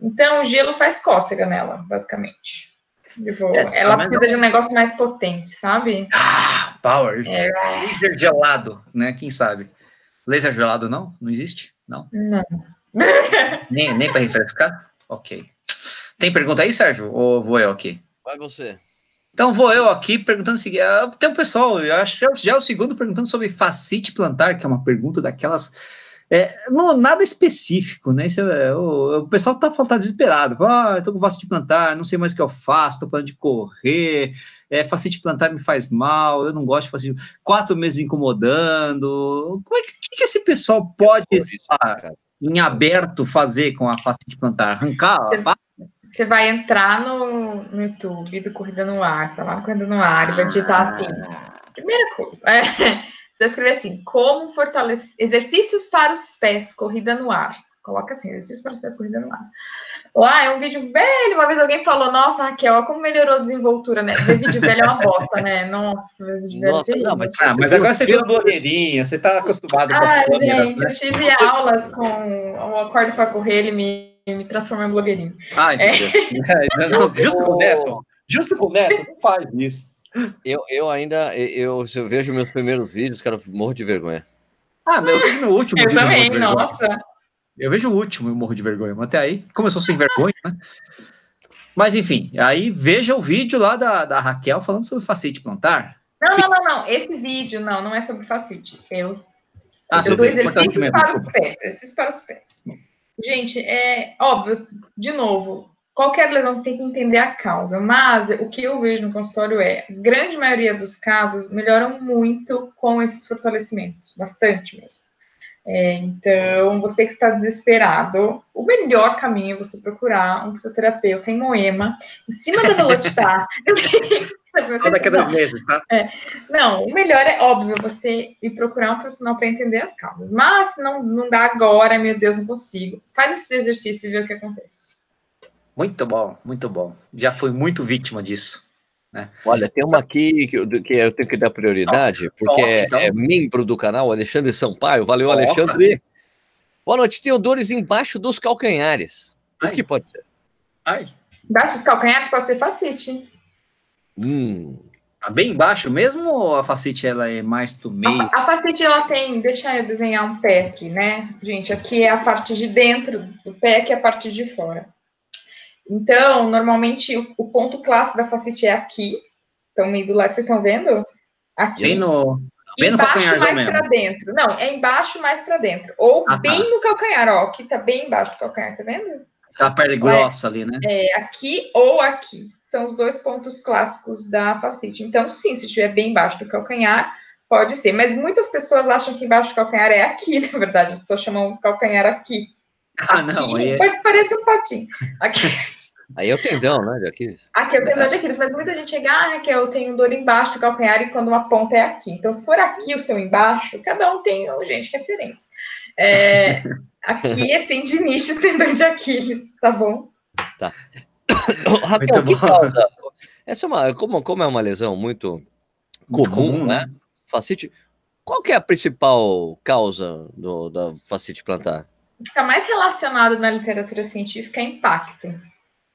Então, o gelo faz cócega nela, basicamente. Tipo, é, ela precisa não... de um negócio mais potente, sabe? Ah, power. É... Laser gelado, né? Quem sabe? Laser gelado não? Não existe? Não? Não. nem nem para refrescar? Ok. Tem pergunta aí, Sérgio? Ou vou eu aqui? Vai você. Então vou eu aqui perguntando o seguinte. Ah, tem um pessoal, eu acho que já é o segundo perguntando sobre facite plantar, que é uma pergunta daquelas é, não, nada específico, né? Isso é, o, o, pessoal tá, tá desesperado. Ah, eu tô com facite plantar, não sei mais o que eu faço, tô parando de correr, é, facite plantar me faz mal, eu não gosto de facite. Quatro meses incomodando. Como é que, que, que esse pessoal pode estar em aberto fazer com a facite plantar? Arrancar você, Você vai entrar no, no YouTube do Corrida no Ar, você vai lá no Corrida no Ar e vai digitar assim. Ah. Primeira coisa, é, você vai escrever assim: como fortalecer. Exercícios para os pés, corrida no ar. Coloca assim: exercícios para os pés, corrida no ar. Lá é um vídeo velho. Uma vez alguém falou: Nossa, Raquel, como melhorou a desenvoltura, né? Ver vídeo velho é uma bosta, né? Nossa, vídeo velho. Nossa, é não, mas, ah, mas agora você vira blogueirinho, você está acostumado com ah, as gente, né? eu tive aulas com o Acordo para Correr, ele me, me transformou em blogueirinho. Ai, é. é não, justo com o Neto. Justo com o Neto, não faz isso. Eu, eu ainda, eu, eu vejo meus primeiros vídeos, cara, morro de vergonha. Ah, meu, eu vejo meu último. eu também, nossa. Eu vejo o último e morro de vergonha, mas até aí começou sem vergonha, né? Mas enfim, aí veja o vídeo lá da, da Raquel falando sobre facite plantar. Não, não, não, não. Esse vídeo não, não é sobre facite. Eu, ah, eu dou exercícios para os pés. Exercícios para os pés. Gente, é óbvio, de novo, qualquer lesão você tem que entender a causa, mas o que eu vejo no consultório é, a grande maioria dos casos melhoram muito com esses fortalecimentos, bastante mesmo. É, então, você que está desesperado, o melhor caminho é você procurar um fisioterapeuta em Moema, em cima da Velocitar. Só daqui a dois meses, tá? É. Não, o melhor é, óbvio, você ir procurar um profissional para entender as causas. Mas, se não, não dá agora, meu Deus, não consigo. Faz esse exercício e vê o que acontece. Muito bom, muito bom. Já fui muito vítima disso. Né? Olha, tem uma aqui que eu, que eu tenho que dar prioridade, porque é, então. é, membro do canal, Alexandre Sampaio. Valeu, Alexandre. Boa noite. Tenho dores embaixo dos calcanhares. Ai. O que pode ser? Ai. Embaixo dos calcanhares pode ser facite. Hum. Tá bem embaixo mesmo ou a facite ela é mais pro meio? A, a facite ela tem, deixa eu desenhar um pé aqui, né? Gente, aqui é a parte de dentro do pé, que é a parte de fora. Então, normalmente, o, o ponto clássico da facite é aqui. Então, meio do lado, vocês estão vendo? Aqui. Bem no, bem no embaixo mais para dentro. Não, é embaixo mais para dentro. Ou ah, bem tá. no calcanhar, ó. Aqui tá bem embaixo do calcanhar, tá vendo? A pele grossa é, ali, né? É, aqui ou aqui. São os dois pontos clássicos da facite. Então, sim, se estiver bem embaixo do calcanhar, pode ser. Mas muitas pessoas acham que embaixo do calcanhar é aqui, na verdade. As pessoas chamam calcanhar aqui. Ah, não. Aqui, é... Pode parecer um patinho. Aqui. Aí é o tendão, né, de Aquiles? Aqui é o tendão de Aquiles, mas muita gente chega, ah, que eu tenho dor embaixo do calcanhar e quando uma ponta é aqui. Então, se for aqui o seu embaixo, cada um tem, gente, referência. É, aqui é tendinite, tendão de Aquiles, tá bom? Tá. Raquel, o que causa? Essa é uma, como, como é uma lesão muito comum, comum né? né? Facite. Qual que é a principal causa do, da facite plantar? O que está mais relacionado na literatura científica é impacto.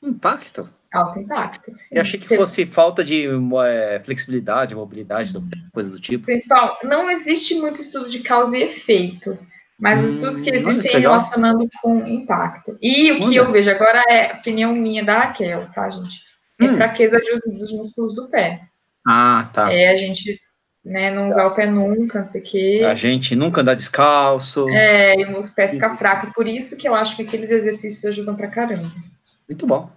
Impacto? Alto impacto. Sim. Eu achei que fosse falta de é, flexibilidade, mobilidade, coisa do tipo. Principal, não existe muito estudo de causa e efeito, mas hum, os estudos que existem que relacionando com impacto. E o que eu vejo agora é opinião minha da Raquel, tá, gente? É hum. fraqueza dos músculos do pé. Ah, tá. É a gente né, não usar o pé nunca, não sei o quê. A gente nunca andar descalço. É, e o pé fica fraco. Por isso que eu acho que aqueles exercícios ajudam pra caramba. Muito bom.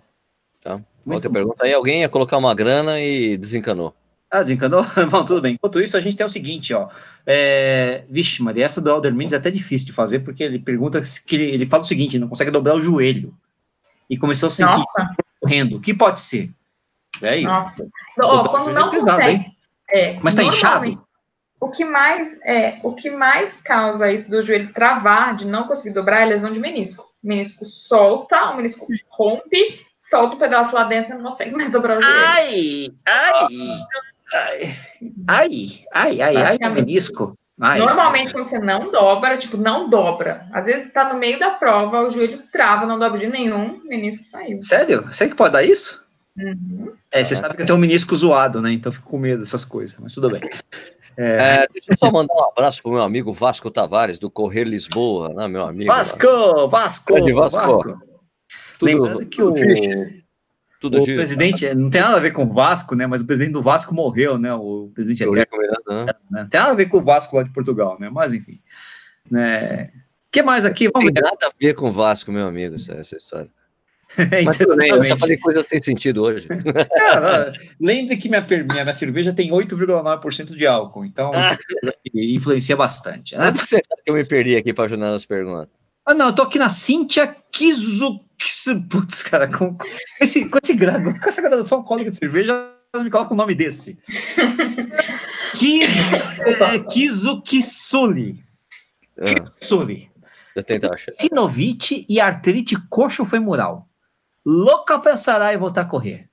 Tá. Muito Outra bom. pergunta aí, alguém ia colocar uma grana e desencanou. Ah, desencanou? Bom, tudo bem. Enquanto isso, a gente tem o seguinte, ó. É... Vixe, Maria, essa do Alder Mendes é até difícil de fazer, porque ele pergunta que ele, ele fala o seguinte, não consegue dobrar o joelho. E começou a sentir Nossa. correndo. O que pode ser? É isso. Nossa. Oh, quando não é pesado, consegue. É, Mas tá inchado? O que mais é, o que mais causa isso do joelho travar, de não conseguir dobrar, é lesão de menisco. O menisco solta, o menisco rompe, solta o pedaço lá dentro, você não consegue mais dobrar o joelho. Ai, ai, ai, ai, ai, ai, ai, menisco. Ai, Normalmente, ai. quando você não dobra, tipo, não dobra. Às vezes tá no meio da prova, o joelho trava, não dobra de nenhum, o menisco saiu. Sério? Você que pode dar isso? Uhum. É, você sabe que eu tenho um menisco zoado, né? Então fico com medo dessas coisas, mas tudo bem. É... É, deixa eu só mandar um abraço pro meu amigo Vasco Tavares, do Correr Lisboa, né, meu amigo? Vasco! Vasco! Vasco! Vasco. Tudo, Lembrando que o, tudo o presidente, não tem nada a ver com o Vasco, né? Mas o presidente do Vasco morreu, né? O presidente é né? Não tem nada a ver com o Vasco lá de Portugal, né? Mas enfim. Né? O que mais aqui? Vamos não tem ver. nada a ver com o Vasco, meu amigo, essa história. Mas tudo bem, eu já falei coisa sem sentido hoje. É, lembre que minha, minha, minha cerveja tem 8,9% de álcool, então ah. influencia bastante. Né? Você sabe que eu me perdi aqui para ajudar nas perguntas. Ah, não, eu tô aqui na Cintia Kizux. Putz, cara, com, com, esse, com, esse, com essa graduação cólica de cerveja, me coloca o nome desse. Kiz, é, Kizukisuli. Ah. Kizukisuli. Sinovite e artrite coxo-femoral louca para sarar e voltar a correr.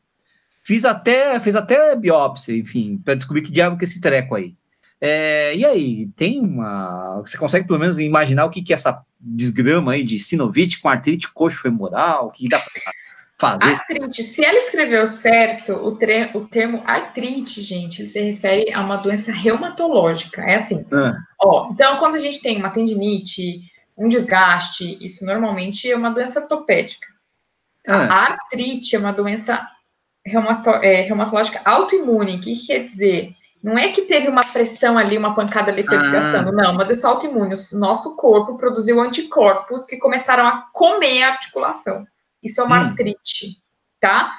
Fiz até, fiz até biópsia, enfim, para descobrir que diabo que é esse treco aí. É, e aí, tem uma. Você consegue pelo menos imaginar o que, que é essa desgrama aí de sinovite com artrite coxo-femoral? O que dá para fazer? Artrite, se ela escreveu certo, o, tre o termo artrite, gente, ele se refere a uma doença reumatológica. É assim. Ah. Ó, então, quando a gente tem uma tendinite, um desgaste, isso normalmente é uma doença ortopédica. Ah. A artrite é uma doença reumato, é, reumatológica autoimune. O que quer dizer? Não é que teve uma pressão ali, uma pancada ali, foi ah. desgastando. Não, uma doença autoimune. O nosso corpo produziu anticorpos que começaram a comer a articulação. Isso é uma hum. artrite, tá?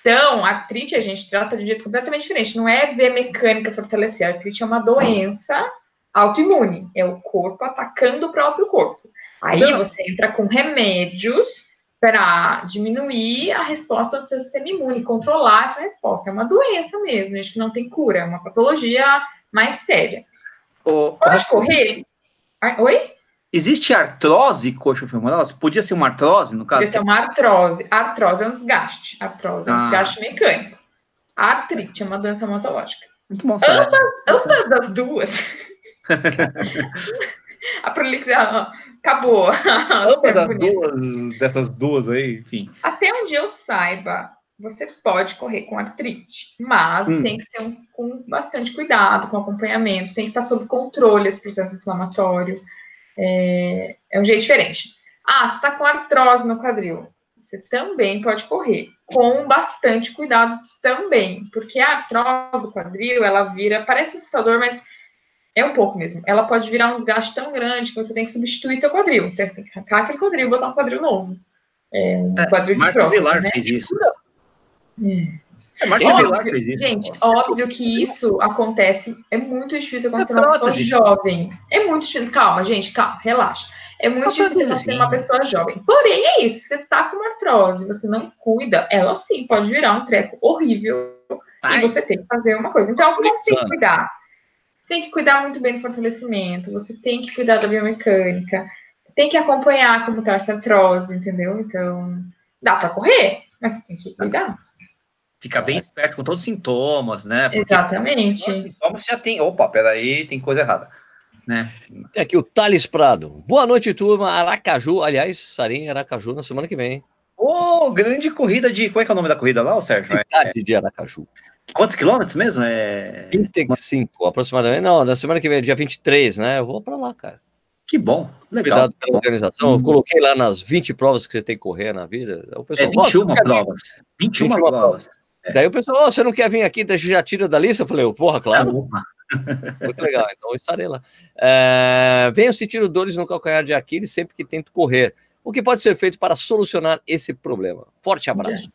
Então, artrite a gente trata de um jeito completamente diferente. Não é ver mecânica fortalecer. A artrite é uma doença autoimune. É o corpo atacando o próprio corpo. Aí Não. você entra com remédios para diminuir a resposta do seu sistema imune, controlar essa resposta. É uma doença mesmo, gente, que não tem cura, é uma patologia mais séria. O, Pode correr? Oi? Existe artrose coxo-femoral? Podia ser uma artrose, no caso? Podia ser uma artrose. Artrose é um desgaste. Artrose é um ah. desgaste mecânico. A artrite é uma doença hematológica. Muito bom saber. Ambas, ambas das duas. a prolixia acabou. das duas, dessas duas aí, enfim. Até onde eu saiba, você pode correr com artrite, mas hum. tem que ser um, com bastante cuidado, com acompanhamento, tem que estar sob controle esse processo inflamatório. É, é um jeito diferente. Ah, você está com artrose no quadril. Você também pode correr, com bastante cuidado também, porque a artrose do quadril, ela vira, parece assustador, mas é um pouco mesmo. Ela pode virar um desgaste tão grande que você tem que substituir teu quadril. Você tem que arrancar aquele quadril e botar um quadril novo. É, um é, quadril de prótese, Vilar né? fez isso. Hum. É, Márcio Vilar fez isso. Gente, óbvio que isso acontece. É muito difícil acontecer é numa pessoa jovem. É muito difícil. Calma, gente, calma, relaxa. É muito difícil ser uma pessoa jovem. Porém, é isso. Você tá com uma artrose, você não cuida, ela sim pode virar um treco horrível. Ai. E você tem que fazer uma coisa. Então, como você tem que cuidar? Você tem que cuidar muito bem do fortalecimento, você tem que cuidar da biomecânica, tem que acompanhar como tá essa artrose, entendeu? Então, dá para correr, mas você tem que cuidar. Fica bem esperto com todos os sintomas, né? Porque Exatamente. Sintomas já tem. Opa, peraí, tem coisa errada. Né? Tem aqui o Thales Prado. Boa noite, turma. Aracaju. Aliás, estarei em Aracaju na semana que vem. Ô, oh, grande corrida de. Como é que é o nome da corrida lá, Sérgio? Cidade é... de Aracaju. Quantos quilômetros mesmo? É... 25 aproximadamente. Não, na semana que vem, dia 23, né? Eu vou para lá, cara. Que bom, legal. Cuidado pela organização. Eu coloquei lá nas 20 provas que você tem que correr na vida. O pessoal, é 21 provas. 21, 21 provas. provas. É. Daí o pessoal, oh, você não quer vir aqui, deixa já tira da lista? Eu falei, porra, claro. É, Muito legal, então eu estarei lá. É, venho sentindo dores no calcanhar de Aquiles sempre que tento correr. O que pode ser feito para solucionar esse problema? Forte abraço.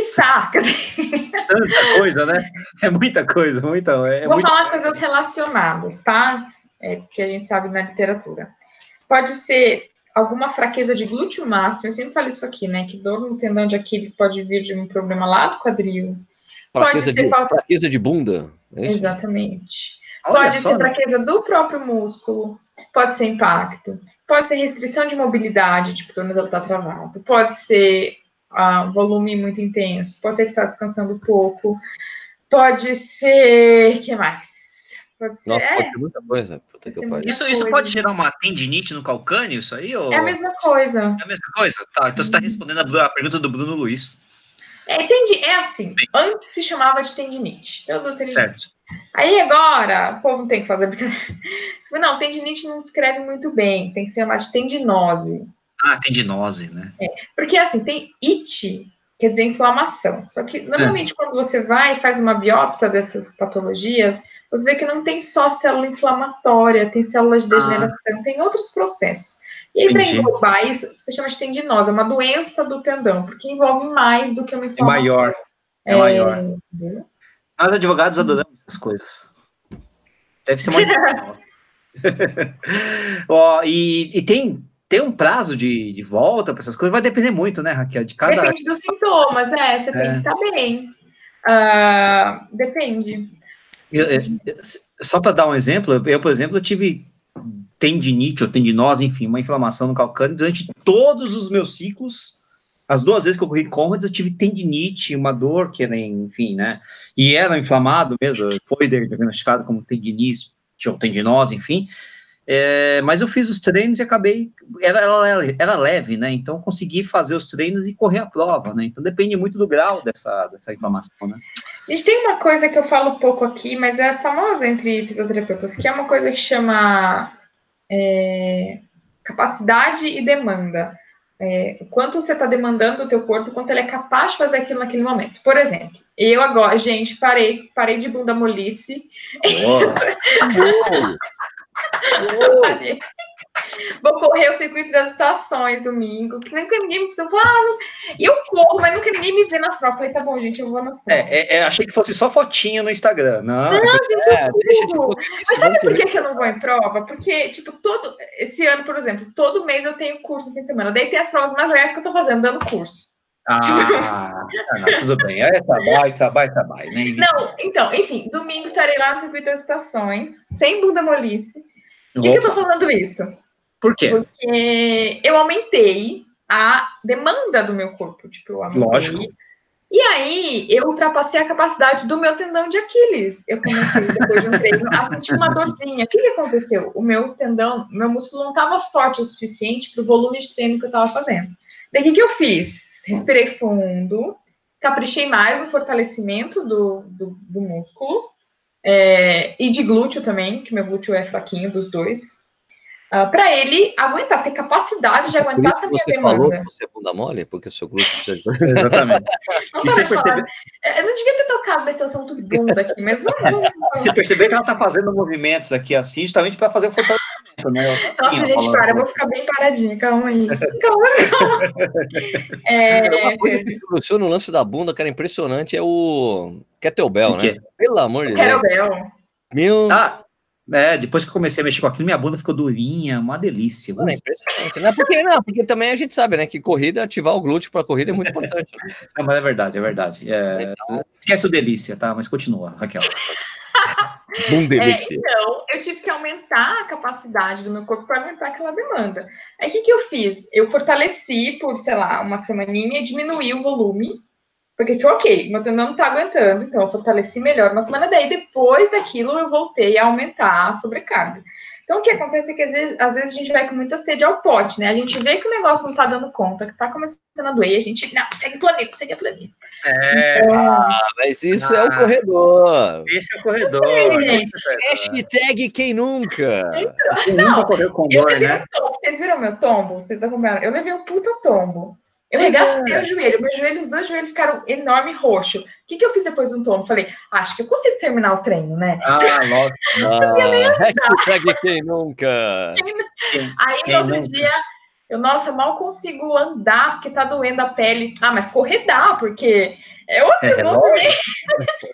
Saca! Tanta coisa, né? É muita coisa, muita. É Vou muita... falar coisas relacionadas, tá? É, que a gente sabe na literatura. Pode ser alguma fraqueza de glúteo máximo, eu sempre falo isso aqui, né? Que dor no tendão de Aquiles pode vir de um problema lá do quadril. Fraqueza, de, falta... fraqueza de bunda. É Exatamente. Olha pode só, ser né? fraqueza do próprio músculo, pode ser impacto, pode ser restrição de mobilidade, tipo, o tornozelo está travado, pode ser uh, volume muito intenso, pode ser que está descansando pouco, pode ser. que mais? Pode ser. Nossa, pode ser muita coisa. Isso, isso pode gerar uma tendinite no calcânio, isso aí? Ou... É a mesma coisa. É a mesma coisa? Tá, então você está uhum. respondendo a, pergunta do Bruno Luiz. É, tendi, é assim, Bem. antes se chamava de tendinite. Tendinite. Certo. Aí agora, o povo tem que fazer Não, tendinite não escreve muito bem, tem que se chamar de tendinose. Ah, tendinose, né? É, porque assim, tem it, quer dizer inflamação. Só que normalmente é. quando você vai e faz uma biópsia dessas patologias, você vê que não tem só célula inflamatória, tem células de ah. degeneração, ah. tem outros processos. E aí, para englobar isso, você chama de tendinose, é uma doença do tendão, porque envolve mais do que uma inflamação. É maior. É, é maior. Nós, advogados, adoramos essas coisas. Deve ser uma. Ó, e, e tem, tem um prazo de, de volta para essas coisas? Vai depender muito, né, Raquel? De cada... Depende dos sintomas, é. Você é. tem que estar bem. Uh, depende. Só para dar um exemplo, eu, por exemplo, eu tive tendinite ou tendinose, enfim, uma inflamação no calcâneo durante todos os meus ciclos. As duas vezes que eu corri Conrads, eu tive tendinite, uma dor que era, enfim, né? E era inflamado mesmo, foi diagnosticado como tendinite ou tendinose, enfim. É, mas eu fiz os treinos e acabei. Era, era, era, leve, né? Então consegui fazer os treinos e correr a prova, né? Então depende muito do grau dessa, dessa inflamação, né? A gente tem uma coisa que eu falo pouco aqui, mas é famosa entre fisioterapeutas, que é uma coisa que chama é, capacidade e demanda. É, quanto você está demandando do teu corpo, quanto ele é capaz de fazer aquilo naquele momento. Por exemplo, eu agora, gente, parei, parei de bunda molice. Oh. Vou correr o circuito das estações domingo, que nunca ninguém me falou, ah, e eu corro, mas nunca ninguém me vê nas provas. Falei, tá bom, gente, eu vou nas provas. É, é, é achei que fosse só fotinha no Instagram. Não, não gente, é, eu deixa de Mas sabe por que, que eu não vou em prova? Porque, tipo, todo. Esse ano, por exemplo, todo mês eu tenho curso no fim de semana. Daí tem as provas mais legais que eu tô fazendo, dando curso. Ah, não, tudo bem. É trabalho, trabalho, trabalho. Né? Não, então, enfim, domingo estarei lá no circuito das estações, sem bunda molice. Por que, que eu tô falando isso? Por quê? Porque eu aumentei a demanda do meu corpo. Tipo, eu aumentei. Lógico. E aí, eu ultrapassei a capacidade do meu tendão de Aquiles. Eu comecei, depois de um treino, a sentir uma dorzinha. O que, que aconteceu? O meu tendão, meu músculo não estava forte o suficiente para o volume de treino que eu estava fazendo. Daí, o que, que eu fiz? Respirei fundo, caprichei mais no fortalecimento do, do, do músculo, é, e de glúteo também, que meu glúteo é fraquinho dos dois. Uh, ah, para ele aguentar, ter capacidade de é aguentar essa minha você demanda. Falou que você é bunda mole, porque o seu glúteo precisa de... Exatamente. Não e você percebe... Eu não devia ter tocado nesse assunto de bunda aqui, mas vamos. Você percebeu que ela está fazendo movimentos aqui assim, justamente para fazer o fortalecimento, né? Assim, Nossa, gente, para, eu vou ficar bem paradinha, calma aí. Calma, calma. É, uma coisa que soluciona o lance da bunda, cara, impressionante, é o kettlebell, né? Pelo amor de Deus. Kettlebell. Meu... Ah, É, depois que eu comecei a mexer com aquilo, minha bunda ficou durinha, uma delícia. Não, é impressionante, né? Porque, não, porque também a gente sabe, né, que corrida, ativar o glúteo para corrida é muito importante. Né? Não, mas é verdade, é verdade. É... Então... Esquece o delícia, tá? Mas continua, Raquel. é, então, eu tive que aumentar a capacidade do meu corpo para aguentar aquela demanda. Aí, o que, que eu fiz? Eu fortaleci por, sei lá, uma semaninha e diminuí o volume porque, tipo, ok, meu tendão não tá aguentando, então eu fortaleci melhor uma semana. Daí, depois daquilo, eu voltei a aumentar a sobrecarga. Então, o que acontece é que às vezes, às vezes a gente vai com muita sede ao pote, né? A gente vê que o negócio não tá dando conta, que tá começando a doer, a gente, não, segue planeta, segue a planeta. É, então, ah, mas isso ah, é o corredor. Esse é o corredor. gente. Hashtag quem nunca. Então, quem não, nunca correu com dor, né? Vocês viram meu tombo? Vocês acompanharam? Eu levei um puta tombo. Eu regacei é. o joelho, meu joelho, os dois joelhos ficaram enorme roxo. O que, que eu fiz depois do tombo? Falei, acho que eu consigo terminar o treino, né? Ah, lógico. Ah, quem nunca? Aí quem no outro nunca? dia, eu, nossa, mal consigo andar porque tá doendo a pele. Ah, mas correr dá, porque é outro é, nome.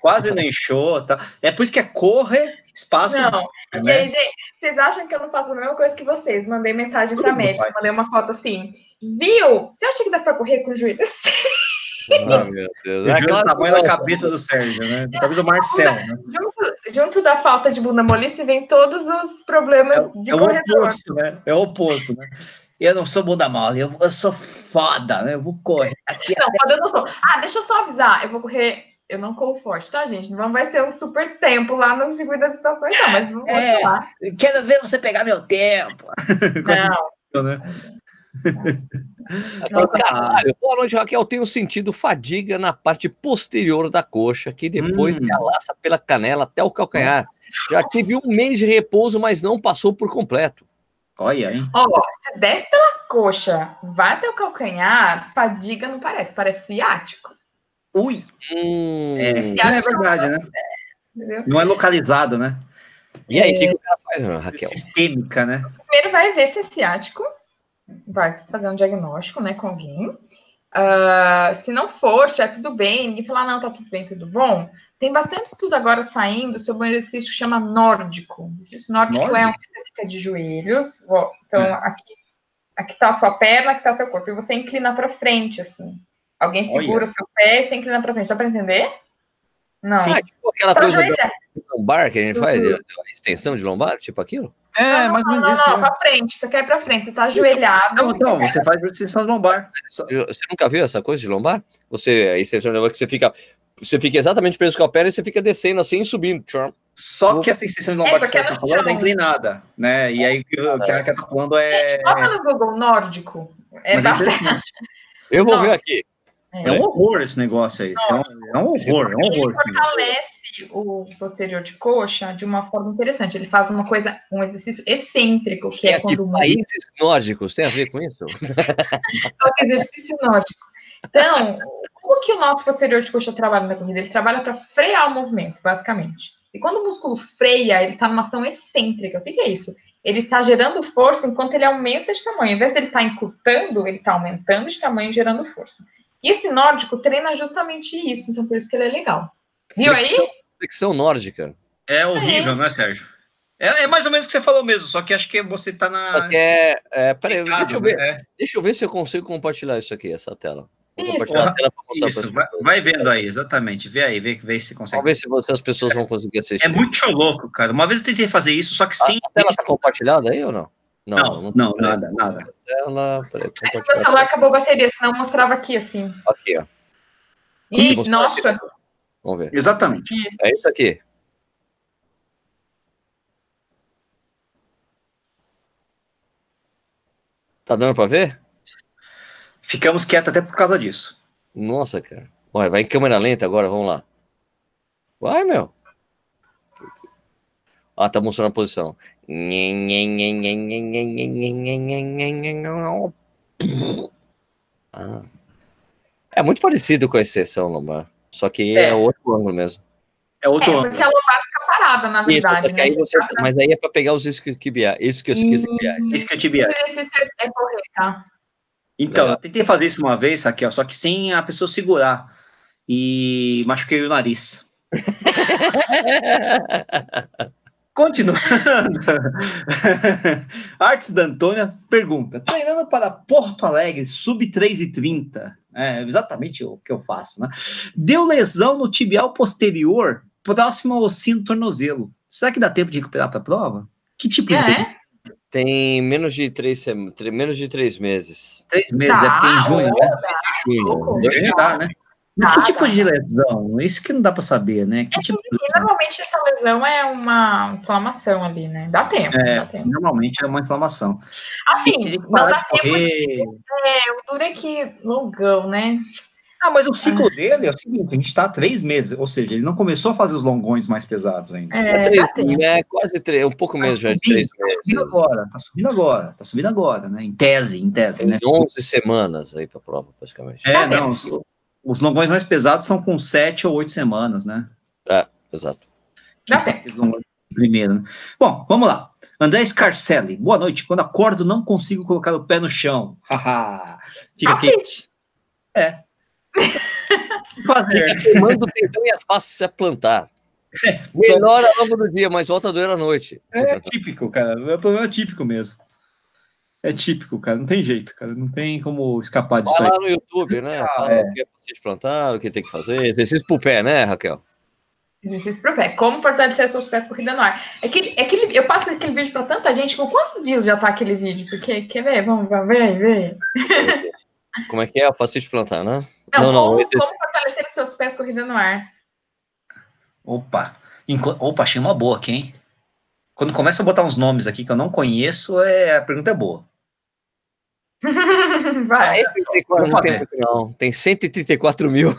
Quase não inchou, tá? É por isso que é correr, espaço. Não. Né? E aí, gente, vocês acham que eu não faço a mesma coisa que vocês? Mandei mensagem para médica, mandei uma foto assim. Viu? Você acha que dá para correr com o joelho assim? Ah, meu Deus. É o tamanho da cabeça do Sérgio, né? Da cabeça do Marcel, né? Junto, junto, da falta de bunda molice vem todos os problemas é, de é corredor. o oposto, né? É o oposto, né? Eu não sou bunda mole, eu, eu sou foda, né? Eu vou correr. Aqui não, foda eu não sou. Ah, deixa eu só avisar, eu vou correr eu não corro forte, tá, gente? Não vai ser um super tempo lá no circuito das situações, não, mas vamos é, lá. Quero ver você pegar meu tempo. Não. né? Não, caralho, boa noite, Raquel. Tenho sentido fadiga na parte posterior da coxa, que depois hum. se alaça pela canela até o calcanhar. Já tive um mês de repouso, mas não passou por completo. Olha, hein? Ó, se desce pela coxa, vai até o calcanhar, fadiga não parece, parece ciático. Ui! Hum, é, não é verdade, né? É, não é localizado, né? E aí, o que, que o cara faz, Raquel? Sistêmica, né? Primeiro vai ver se é ciático, vai fazer um diagnóstico, né, com alguém. Uh, se não for, se é tudo bem, ninguém falar, não, tá tudo bem, tudo bom. Tem bastante estudo agora saindo sobre um exercício que chama nórdico. O exercício nórdico, nórdico? é um que você fica de joelhos. Então, é. aqui, aqui tá a sua perna, aqui tá seu corpo. E você inclina para frente, assim. Alguém segura Olha. o seu pé e você inclina para frente. Dá para entender? Não. Sim, tipo aquela pra coisa do lombar que a gente faz, uhum. extensão de lombar, tipo aquilo? É, mais ou menos isso. Não, não, pra frente, você quer ir pra frente, você tá ajoelhado. Não, então, você faz extensão de lombar. Você nunca viu essa coisa de lombar? Você, a extensão de lombar que você fica, você fica exatamente preso com a perna e você fica descendo assim e subindo. Só que essa extensão de lombar que você tá falando é inclinada, né? E aí o que a Raquel tá falando é... Gente, bota no Google, nórdico. É, é Eu vou ver aqui. É. um horror esse negócio aí. É um, é um, horror, é um horror. Ele fortalece o posterior de coxa de uma forma interessante. Ele faz uma coisa, um exercício excêntrico, que é, é quando. Países nórdicos tem a ver com isso? É exercício nórdico. Então, como que o nosso posterior de coxa trabalha na corrida? Ele trabalha para frear o movimento, basicamente. E quando o músculo freia, ele está numa ação excêntrica. O que, que é isso? Ele está gerando força enquanto ele aumenta de tamanho. Ao invés de ele estar tá encurtando, ele está aumentando de tamanho, gerando força. E esse nórdico treina justamente isso, então por isso que ele é legal. Viu flexão, aí? Flexão nórdica. É horrível, Sim. né, Sérgio? É, é, mais ou menos o que você falou mesmo, só que acho que você está na. Só que é, é, peraí, deixa eu ver. Né? Deixa eu ver se eu consigo compartilhar isso aqui, essa tela. Isso, isso vai, vai, vendo aí, exatamente. Vê aí, vê, vê se consegue. Vamos ver se você, as pessoas vão conseguir assistir. É muito louco, cara. Uma vez eu tentei fazer isso, só que sim. A tela está compartilhada aí ou não? Não, não, não, não nada, nada. Tela, peraí, é que meu celular acabou a bateria, senão eu mostrava aqui assim. Aqui, ó. Ih, nossa! Vamos ver. Exatamente. É isso aqui. Tá dando para ver? Ficamos quietos até por causa disso. Nossa, cara. Olha, vai em câmera lenta agora, vamos lá. Vai, meu. Ah, tá mostrando a posição. Ah. É muito parecido com a exceção lombar, só que é, é outro ângulo mesmo. É outro é, ângulo. Só que a lombar fica parada, na verdade. Isso, né? aí você, mas aí é para pegar os isquiotibiais. Isquiotibiais. Isquiotibiais. É correr, tá? Então, eu tentei fazer isso uma vez, Raquel, só que sem a pessoa segurar. E machuquei o nariz. Continuando. Artes da Antônia pergunta: treinando para Porto Alegre, sub 3 e 30. É exatamente o que eu faço, né? Deu lesão no tibial posterior, próximo ao sino tornozelo. Será que dá tempo de recuperar para a prova? Que tipo É? de Tem menos de três, menos de três meses. Três meses, é porque em junho, né? Junho. Dá. Junho dá, né? Mas que tipo de lesão? Isso que não dá para saber, né? Que É tipo de lesão? normalmente essa lesão é uma inflamação ali, né? Dá tempo, É, dá tempo. Normalmente é uma inflamação. Assim, não dá de tempo. correr. É, o duro é que longão, né? Ah, mas o ciclo dele é o seguinte: a gente está há três meses, ou seja, ele não começou a fazer os longões mais pesados ainda. É, É, três- é quase três, um pouco menos já de três Tá subindo meses. agora, tá subindo agora, tá subindo agora, né? Em tese, em tese, né? Tem 11 semanas aí para a prova, praticamente. É, Tá não, os, longões mais pesados são com sete ou oito semanas, né? Exato. Dá Que são tempo. aqueles longões primeiro, né? Bom, vamos lá. André Scarcelli, boa noite. Quando acordo, não consigo colocar o pé no chão. Haha. Fica aqui. É. Fazer. Queimando o dedão e é fácil se plantar. Melhora ao longo do dia, mas volta a doer à noite. É típico, cara. É um problema típico mesmo. É típico, cara. Não tem jeito, cara. Não tem como escapar disso Vai aí. lá no YouTube, né? Ah, Fala é. o que é de plantar, o que tem que fazer. Exercício pro pé, né, Raquel? Exercício pro pé. Como fortalecer seus pés corrida no ar. É que, é que eu passo aquele vídeo pra tanta gente. Com quantos views já tá aquele vídeo? Porque, quer ver? Vamos, vamos, vem, vem. Como é que é? Fácil de plantar, né? Não, Não, não, como, esse- como fortalecer os seus pés corrida no ar. Opa. Enqu- Opa, achei uma boa aqui, hein? Quando começa a botar uns nomes aqui que eu não conheço, é... a pergunta é boa. Vai. Esse 34 não tem não. Tem 134 mil.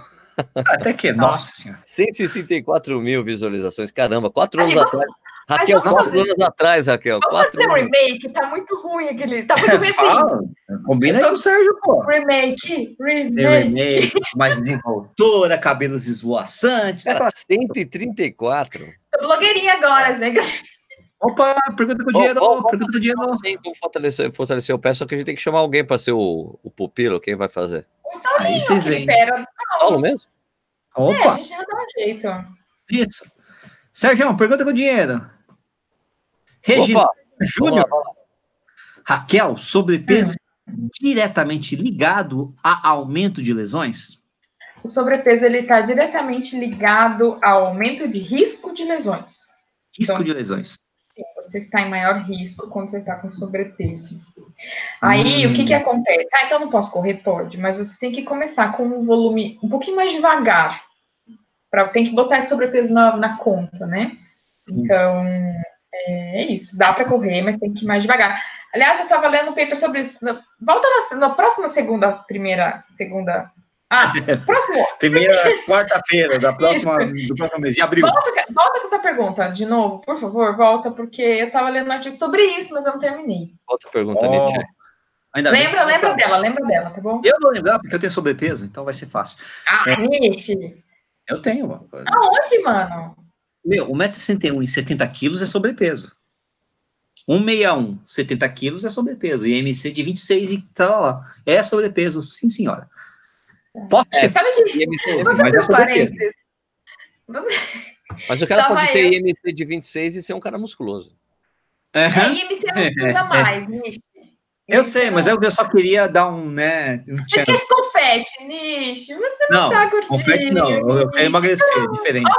Até que, nossa senhora. 134 mil visualizações. Caramba, quatro anos vamos- atrás. Raquel, quatro anos atrás, Raquel. Vamos Quatro fazer um remake. Tá muito ruim aquele. Tá muito ruim assim. Combina aí com o Sérgio, pô. Remake. Remake. remake, mais desenvoltura, cabelos esvoaçantes. Cara, 134. Tô blogueirinha agora, gente. Opa, pergunta com o Ó, dinheiro, ó, pergunta com o dinheiro. Tem como fortalecer, fortalecer o pé, só que a gente tem que chamar alguém para ser o, o pupilo. Quem vai fazer? O Saulinho, vocês aquele pera do Paulo mesmo? É, a Opa, gente já dá um jeito. isso. Sérgio, pergunta com o dinheiro. Regina Opa, vamos lá, Júnior, vamos lá. Raquel, sobrepeso diretamente ligado a aumento de lesões? O sobrepeso ele está diretamente ligado ao aumento de risco de lesões. Risco Então, de lesões. Sim, você está em maior risco quando você está com sobrepeso. Aí, Hum. o que que acontece? Ah, então não posso correr? Pode, mas você tem que começar com um volume um pouquinho mais devagar. Pra, tem que botar esse sobrepeso na, na conta, né? Então, é isso. Dá para correr, mas tem que ir mais devagar. Aliás, eu estava lendo um paper sobre isso. Volta na, na próxima segunda, primeira, segunda... Ah, próximo Primeira quarta-feira da próxima, do próximo mês, de abril. Volta, volta com essa pergunta de novo, por favor, volta, porque eu estava lendo um artigo sobre isso, mas eu não terminei. Outra pergunta, Ó, Nietzsche. ainda bem Lembra, lembra dela, lembra dela, tá bom? Eu vou lembrar, porque eu tenho sobrepeso, então vai ser fácil. Ah, Nishi! Eu tenho, mano. Aonde, mano? Meu, 1,61m e 70 quilos é sobrepeso. 161, 70 quilos é sobrepeso. E MC de 26 e tal, lá. É sobrepeso, sim, senhora. Pode ser, Sabe que IMC, mas é? Você, mas o cara Tava pode ter eu. IMC de 26 e ser um cara musculoso. É IMC não se usa mais, Nishi. Eu sei, mas é o que eu só queria dar um, né? Um Você quer confete, Nishi? Você Não, tá gordinho. confete não. Eu eu quero emagrecer, é diferente.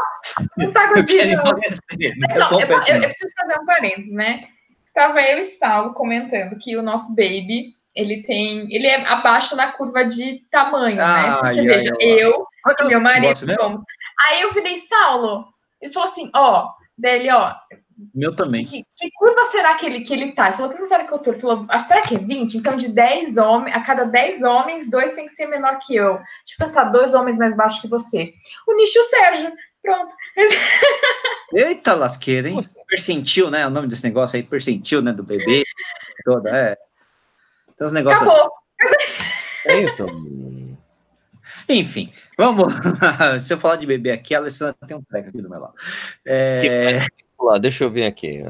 Não tá Eu quero gordinho. emagrecer, não Não, eu, confete, eu- não. eu preciso fazer um parênteses, né? Estava eu e Saulo comentando que o nosso baby, ele tem, ele é abaixo na curva de tamanho, né? Ai, Porque, ai, veja, ai. eu e meu marido somos. Aí eu virei, Saulo, ele falou assim, ó, dele, ó, Meu também. que, que curva será que ele, que ele tá? Ele falou, que curva será que eu tô? Ele falou, ah, será que é 20? Então, de 10 homens, a cada 10 homens, dois tem que ser menor que eu. Tipo, pensar, dois homens mais baixos que você. O Nicho e o Sérgio. Pronto. Eita lasqueira, hein? Percentil, né? O nome desse negócio aí, percentil, né? Do bebê. Toda, é. Tem uns negócios assim. Acabou. É isso. Enfim, vamos. Se eu falar de bebê aqui, a Alessandra tem um treco aqui do meu lado. É, Lá, deixa eu ver aqui.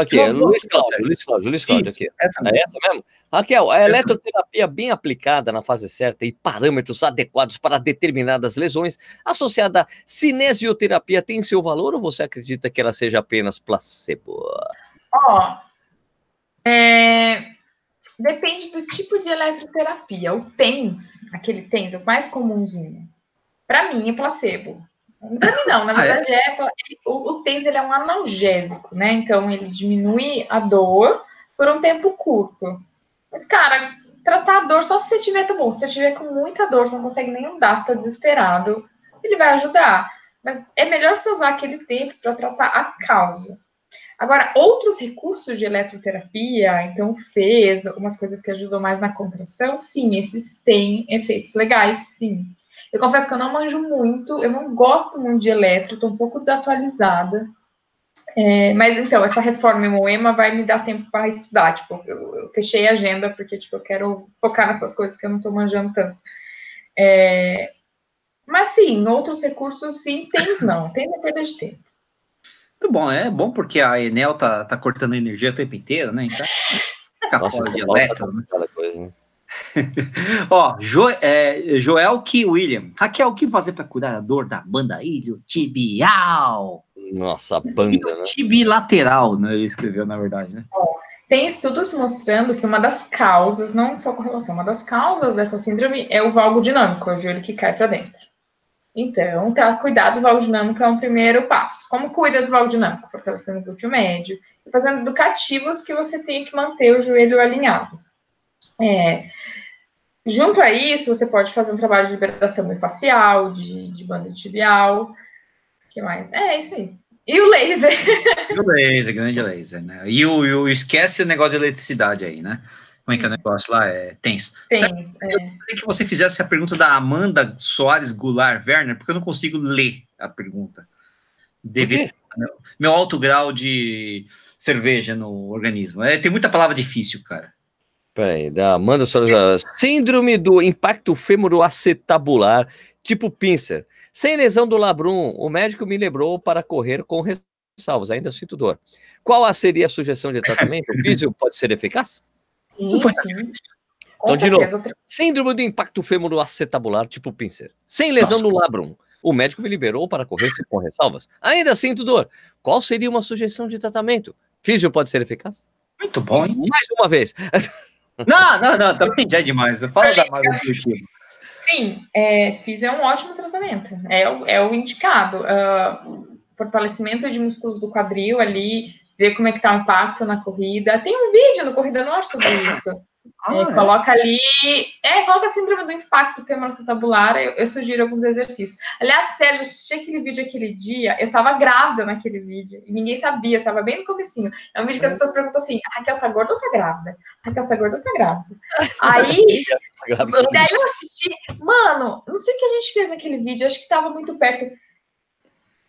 Aqui, Luiz Cláudio, Luiz Cláudio, Luiz Cláudio aqui. Essa é essa mesmo? Raquel, a eletroterapia bem aplicada na fase certa e parâmetros adequados para determinadas lesões, associada à cinesioterapia, tem seu valor ou você acredita que ela seja apenas placebo? Ó, é, depende do tipo de eletroterapia. O TENS, aquele TENS, é o mais comumzinho. Para mim é placebo. Para mim não, na verdade ah, é? é o, o TENS ele é um analgésico, né? Então ele diminui a dor por um tempo curto. Mas, cara, tratar a dor só se você tiver, tá bom, se você tiver com muita dor, você não consegue nem andar, você tá desesperado, ele vai ajudar. Mas é melhor você usar aquele tempo para tratar a causa. Agora, outros recursos de eletroterapia, então fez umas coisas que ajudam mais na contração, sim, esses têm efeitos legais, sim. Eu confesso que eu não manjo muito, eu não gosto muito de eletro, estou um pouco desatualizada. É, mas então, essa reforma em Moema vai me dar tempo para estudar. Tipo, eu, eu, fechei a agenda porque tipo, eu quero focar nessas coisas que eu não estou manjando tanto. É, mas sim, outros recursos sim, tem não, tem perda de tempo. Muito bom, é bom porque a Enel tá, tá cortando energia o tempo inteiro, né? Então, Nossa, de eletro, né? coisa, né? Ó, jo, é, Joel que William. Raquel, o que fazer para curar a dor da banda iliotibial? Nossa, banda, né? Tibilateral, né? Ele escreveu, na verdade, né? Tem estudos mostrando que uma das causas, não só com relação, uma das causas dessa síndrome é o valgo dinâmico, é o joelho que cai para dentro. Então, tá, cuidar do valgo dinâmico é um primeiro passo. Como cuida do valgo dinâmico? Fortalecendo o glúteo médio e fazendo educativos que você tem que manter o joelho alinhado. É, junto a isso, você pode fazer um trabalho de liberação facial, de, de banda tibial. Que mais? É, isso aí. E o laser. E o laser, grande laser, né? E o, e o esquece o negócio de eletricidade aí, né? Como é que é o negócio lá? É tens. Tens, é. Eu gostaria que você fizesse a pergunta da Amanda Soares Goulart Werner, porque eu não consigo ler a pergunta. Devido meu, meu alto grau de cerveja no organismo. É, tem muita palavra difícil, cara. Peraí, da Amanda Soares. Síndrome do impacto fêmuro-acetabular, tipo pincer. Sem lesão do labrum, o médico me lembrou para correr com ressalvas. Ainda sinto dor. Qual seria a sugestão de tratamento? O físio pode ser eficaz? Sim, sim. Então, de novo, síndrome do impacto fêmuro-acetabular, tipo pincer. Sem lesão Nossa. no labrum. O médico me liberou para correr com ressalvas. Ainda sinto dor. Qual seria uma sugestão de tratamento? Físio pode ser eficaz? Muito bom, hein? Mais uma vez. Não, não, não, também já é demais. Fala da mais objetivo. Sim, é, físio é um ótimo tratamento. É, o, é o indicado. Uh, fortalecimento de músculos do quadril ali, ver como é que tá o impacto na corrida. Tem um vídeo no Corrida Norte sobre isso. Ah, é, é. Coloca ali, é, coloca a síndrome do impacto femoroacetabular, eu, eu sugiro alguns exercícios. Aliás, Sérgio, assisti aquele vídeo aquele dia, eu tava grávida naquele vídeo, e ninguém sabia, eu tava bem no comecinho. É um vídeo que as é. pessoas perguntam assim, a Raquel tá gorda ou tá grávida? A Raquel tá gorda ou tá grávida? Aí, daí eu assisti, mano, não sei o que a gente fez naquele vídeo, acho que tava muito perto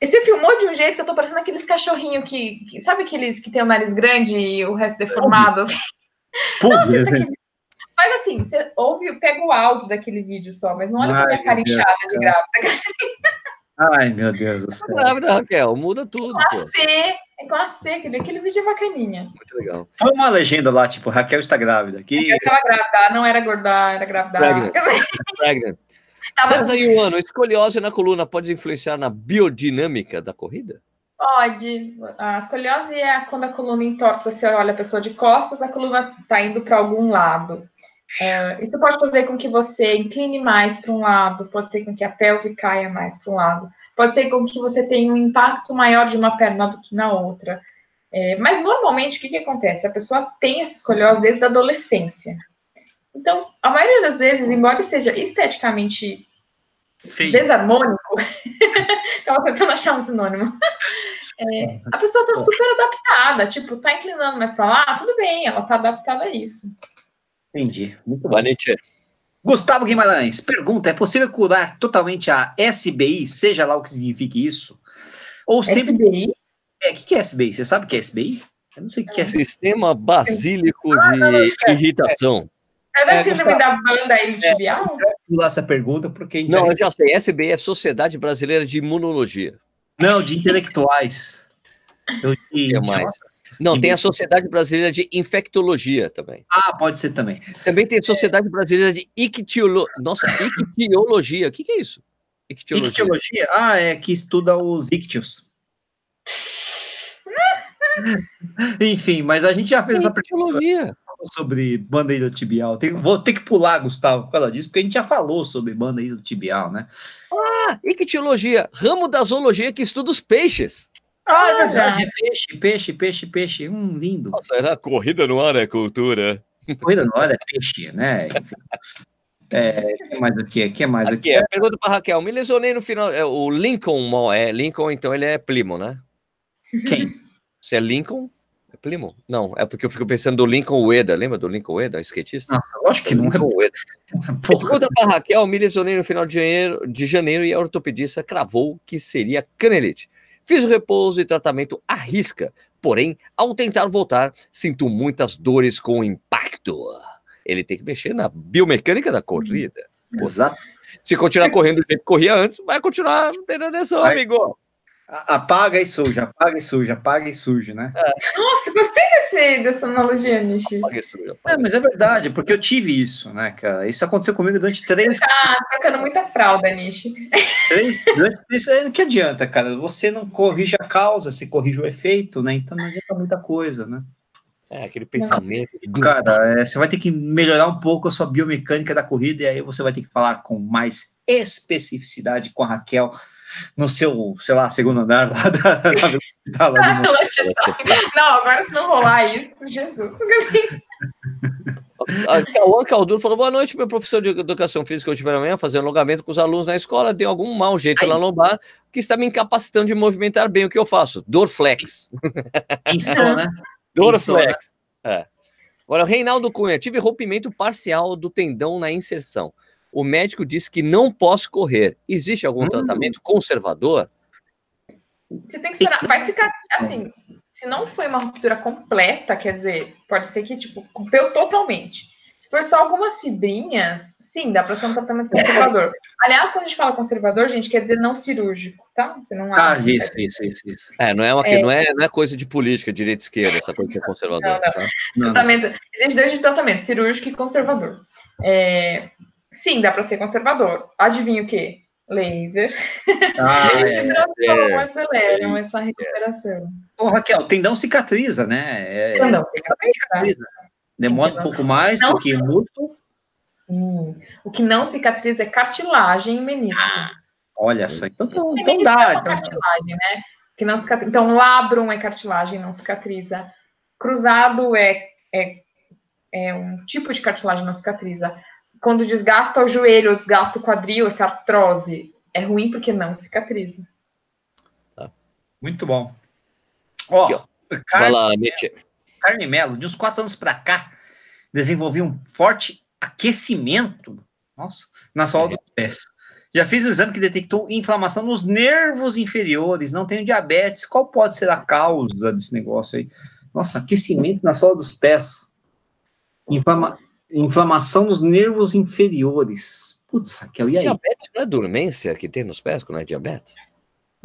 você filmou de um jeito que eu tô parecendo aqueles cachorrinhos que, que, Sabe aqueles que tem o nariz grande e o resto deformado? Assim? Não, você tá aqui, mas assim, você ouve, pega o áudio daquele vídeo só, mas não olha pra minha cara inchada de grávida. Ai, meu Deus do céu. Grávida, Raquel, muda tudo. Com a C, é com a C, aquele, aquele vídeo é bacaninha. Muito legal. Foi uma legenda lá, tipo, Raquel está grávida. Que... Raquel estava grávida, não era gorda, era grávida. Pregnant. Pregnant. César Ioano, escoliose na coluna pode influenciar na biodinâmica da corrida? Pode. A escoliose é quando a coluna entorta, você olha a pessoa de costas, a coluna está indo para algum lado. É, isso pode fazer com que você incline mais para um lado, pode ser com que a pelve caia mais para um lado, pode ser com que você tenha um impacto maior de uma perna do que na outra. É, mas normalmente o que, que acontece? A pessoa tem essa escoliose desde a adolescência. Então, a maioria das vezes, embora esteja esteticamente Feio. desarmônico, estava tentando achar um sinônimo. É, a pessoa está super adaptada, tipo, tá inclinando mais para lá, tudo bem, ela está adaptada a isso. Entendi. Muito bom. Gustavo Guimarães pergunta: é possível curar totalmente a SBI, seja lá o que signifique isso? Ou sempre. SBI? É, o que é SBI? Você sabe o que é SBI? Eu não sei o que é. Sistema Basílico ah, de não, não, Irritação. É da síndrome da banda iliotibial? É, essa pergunta porque... Não, eu já sei. SBI é Sociedade Brasileira de Imunologia. Não, de intelectuais. Eu, de, que mais? Não, tem a Sociedade Brasileira de Infectologia também. Ah, pode ser também. Também tem a Sociedade Brasileira de Ictiologia. Nossa, Ictiologia. O que, que é isso? Ictiologia. Ictiologia? Ah, é que estuda os ictios. Enfim, mas a gente já fez essa pergunta sobre bandeira tibial. Tem, vou ter que pular, Gustavo, por causa disso, porque a gente já falou sobre bandeira tibial, né? Ah, ictiologia, ramo da zoologia que estuda os peixes. Ah, é verdade, é peixe, peixe, peixe, peixe. Hum, lindo. Nossa, era corrida no ar é cultura. Corrida no ar é peixe, né? Enfim. É, que mais aqui? que mais aqui? aqui é, pergunta para Raquel. Me lesionei no final. É, o Lincoln, é Lincoln, então ele é primo, né? Quem? Se é Lincoln, primo? Não, é porque eu fico pensando do Lincoln Ueda. Lembra do Lincoln Ueda, skatista? Não, acho que não é Ueda. Pergunta para Raquel. Me lesionei no final de janeiro, de janeiro e a ortopedista cravou que seria canelite. Fiz o repouso e tratamento à risca, porém, ao tentar voltar, sinto muitas dores com impacto ele tem que mexer na biomecânica da corrida. Exato. Se continuar correndo do jeito que corria antes, vai continuar tendo atenção, amigo. Apaga e suja, apaga e suja, apaga e suja, né? É. Nossa, gostei desse, dessa analogia, Nishi. Apaga e suja. Apaga é, mas é verdade, porque eu tive isso, né, cara? Isso aconteceu comigo durante três. Você tá trocando muita fralda, Nishi. Três, durante três. É, que adianta, cara? Você não corrige a causa, você corrige o efeito, né? Então não adianta muita coisa, né? É, aquele pensamento. Cara, é, você vai ter que melhorar um pouco a sua biomecânica da corrida e aí você vai ter que falar com mais especificidade com a Raquel no seu, sei lá, segundo andar lá da, da, da, Não, agora se não rolar isso, Jesus. O Calduro falou: boa noite, meu professor de educação física hoje pela manhã, fazendo alongamento com os alunos na escola, deu algum mau jeito Ai. na lombar, que está me incapacitando de movimentar bem o que eu faço. Dor flex. Isso, né? Dorflex. É. Agora, Reinaldo Cunha, tive rompimento parcial do tendão na inserção. O médico disse que não posso correr. Existe algum hum. tratamento conservador? Você tem que esperar. Vai ficar assim. Se não foi uma ruptura completa, quer dizer, pode ser que tipo rompeu totalmente. Se for só algumas fibrinhas, sim, dá para ser um tratamento conservador. Aliás, quando a gente fala conservador, gente quer dizer não cirúrgico, tá? Você não ah, isso, isso, isso, isso. É, não é, uma, é, não, é, não é coisa de política, direita e esquerda, essa coisa de conservador. Não, não. Tá? Tratamento, existe dois de tratamento, cirúrgico e conservador. É, sim, dá para ser conservador. Adivinha o quê? Laser. Ah, é, é, aceleram essa recuperação. Ô, Raquel, tendão cicatriza, né? É, tendão cicatriza. cicatriza. Demora um pouco mais do que músculo. Sim. O que não cicatriza é cartilagem e menisco. Ah, olha só, então, então, então dá. É então... cartilagem, né? Que não cicatriza. Então, labrum é cartilagem, não cicatriza. Cruzado é, é, é um tipo de cartilagem, não cicatriza. Quando desgasta o joelho ou desgasta o quadril, essa artrose, é ruim porque não cicatriza. Tá. Muito bom. Ó, oh, Vai lá, Nietzsche. Carme Melo, de uns quatro anos para cá, desenvolvi um forte aquecimento, nossa, na sola é. dos pés. Já fiz um exame que detectou inflamação nos nervos inferiores, não tenho diabetes. Qual pode ser a causa desse negócio aí? Nossa, aquecimento na sola dos pés. Inflama... Inflamação nos nervos inferiores. Putz, Raquel, e aí? Diabetes não é dormência que tem nos pés quando é diabetes?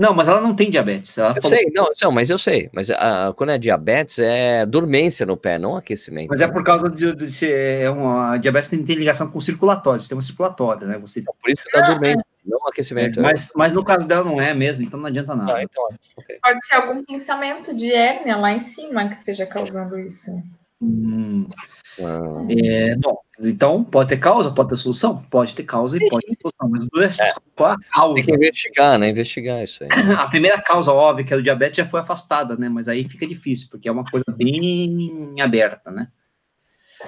Não, mas ela não tem diabetes. Ela eu falou... sei, não, não, mas eu sei. Mas a, quando é diabetes, é dormência no pé, não aquecimento. Mas é por causa de, de ser é uma, a diabetes tem, tem ligação com o circulatório, sistema circulatório, né? Você... Então, por isso que tá dormente, não aquecimento. É, mas, mas no caso dela não é mesmo, então não adianta nada. Ah, então, okay. Pode ser algum pensamento de hérnia lá em cima que esteja causando isso. Hum. Ah. É, bom, então pode ter causa, pode ter solução? Pode ter causa Sim. e pode ter solução, mas o é. desculpa a causa. Tem que investigar, né? Investigar isso aí. a primeira causa, óbvia, que é o diabetes, já foi afastada, né? Mas aí fica difícil, porque é uma coisa bem aberta, né?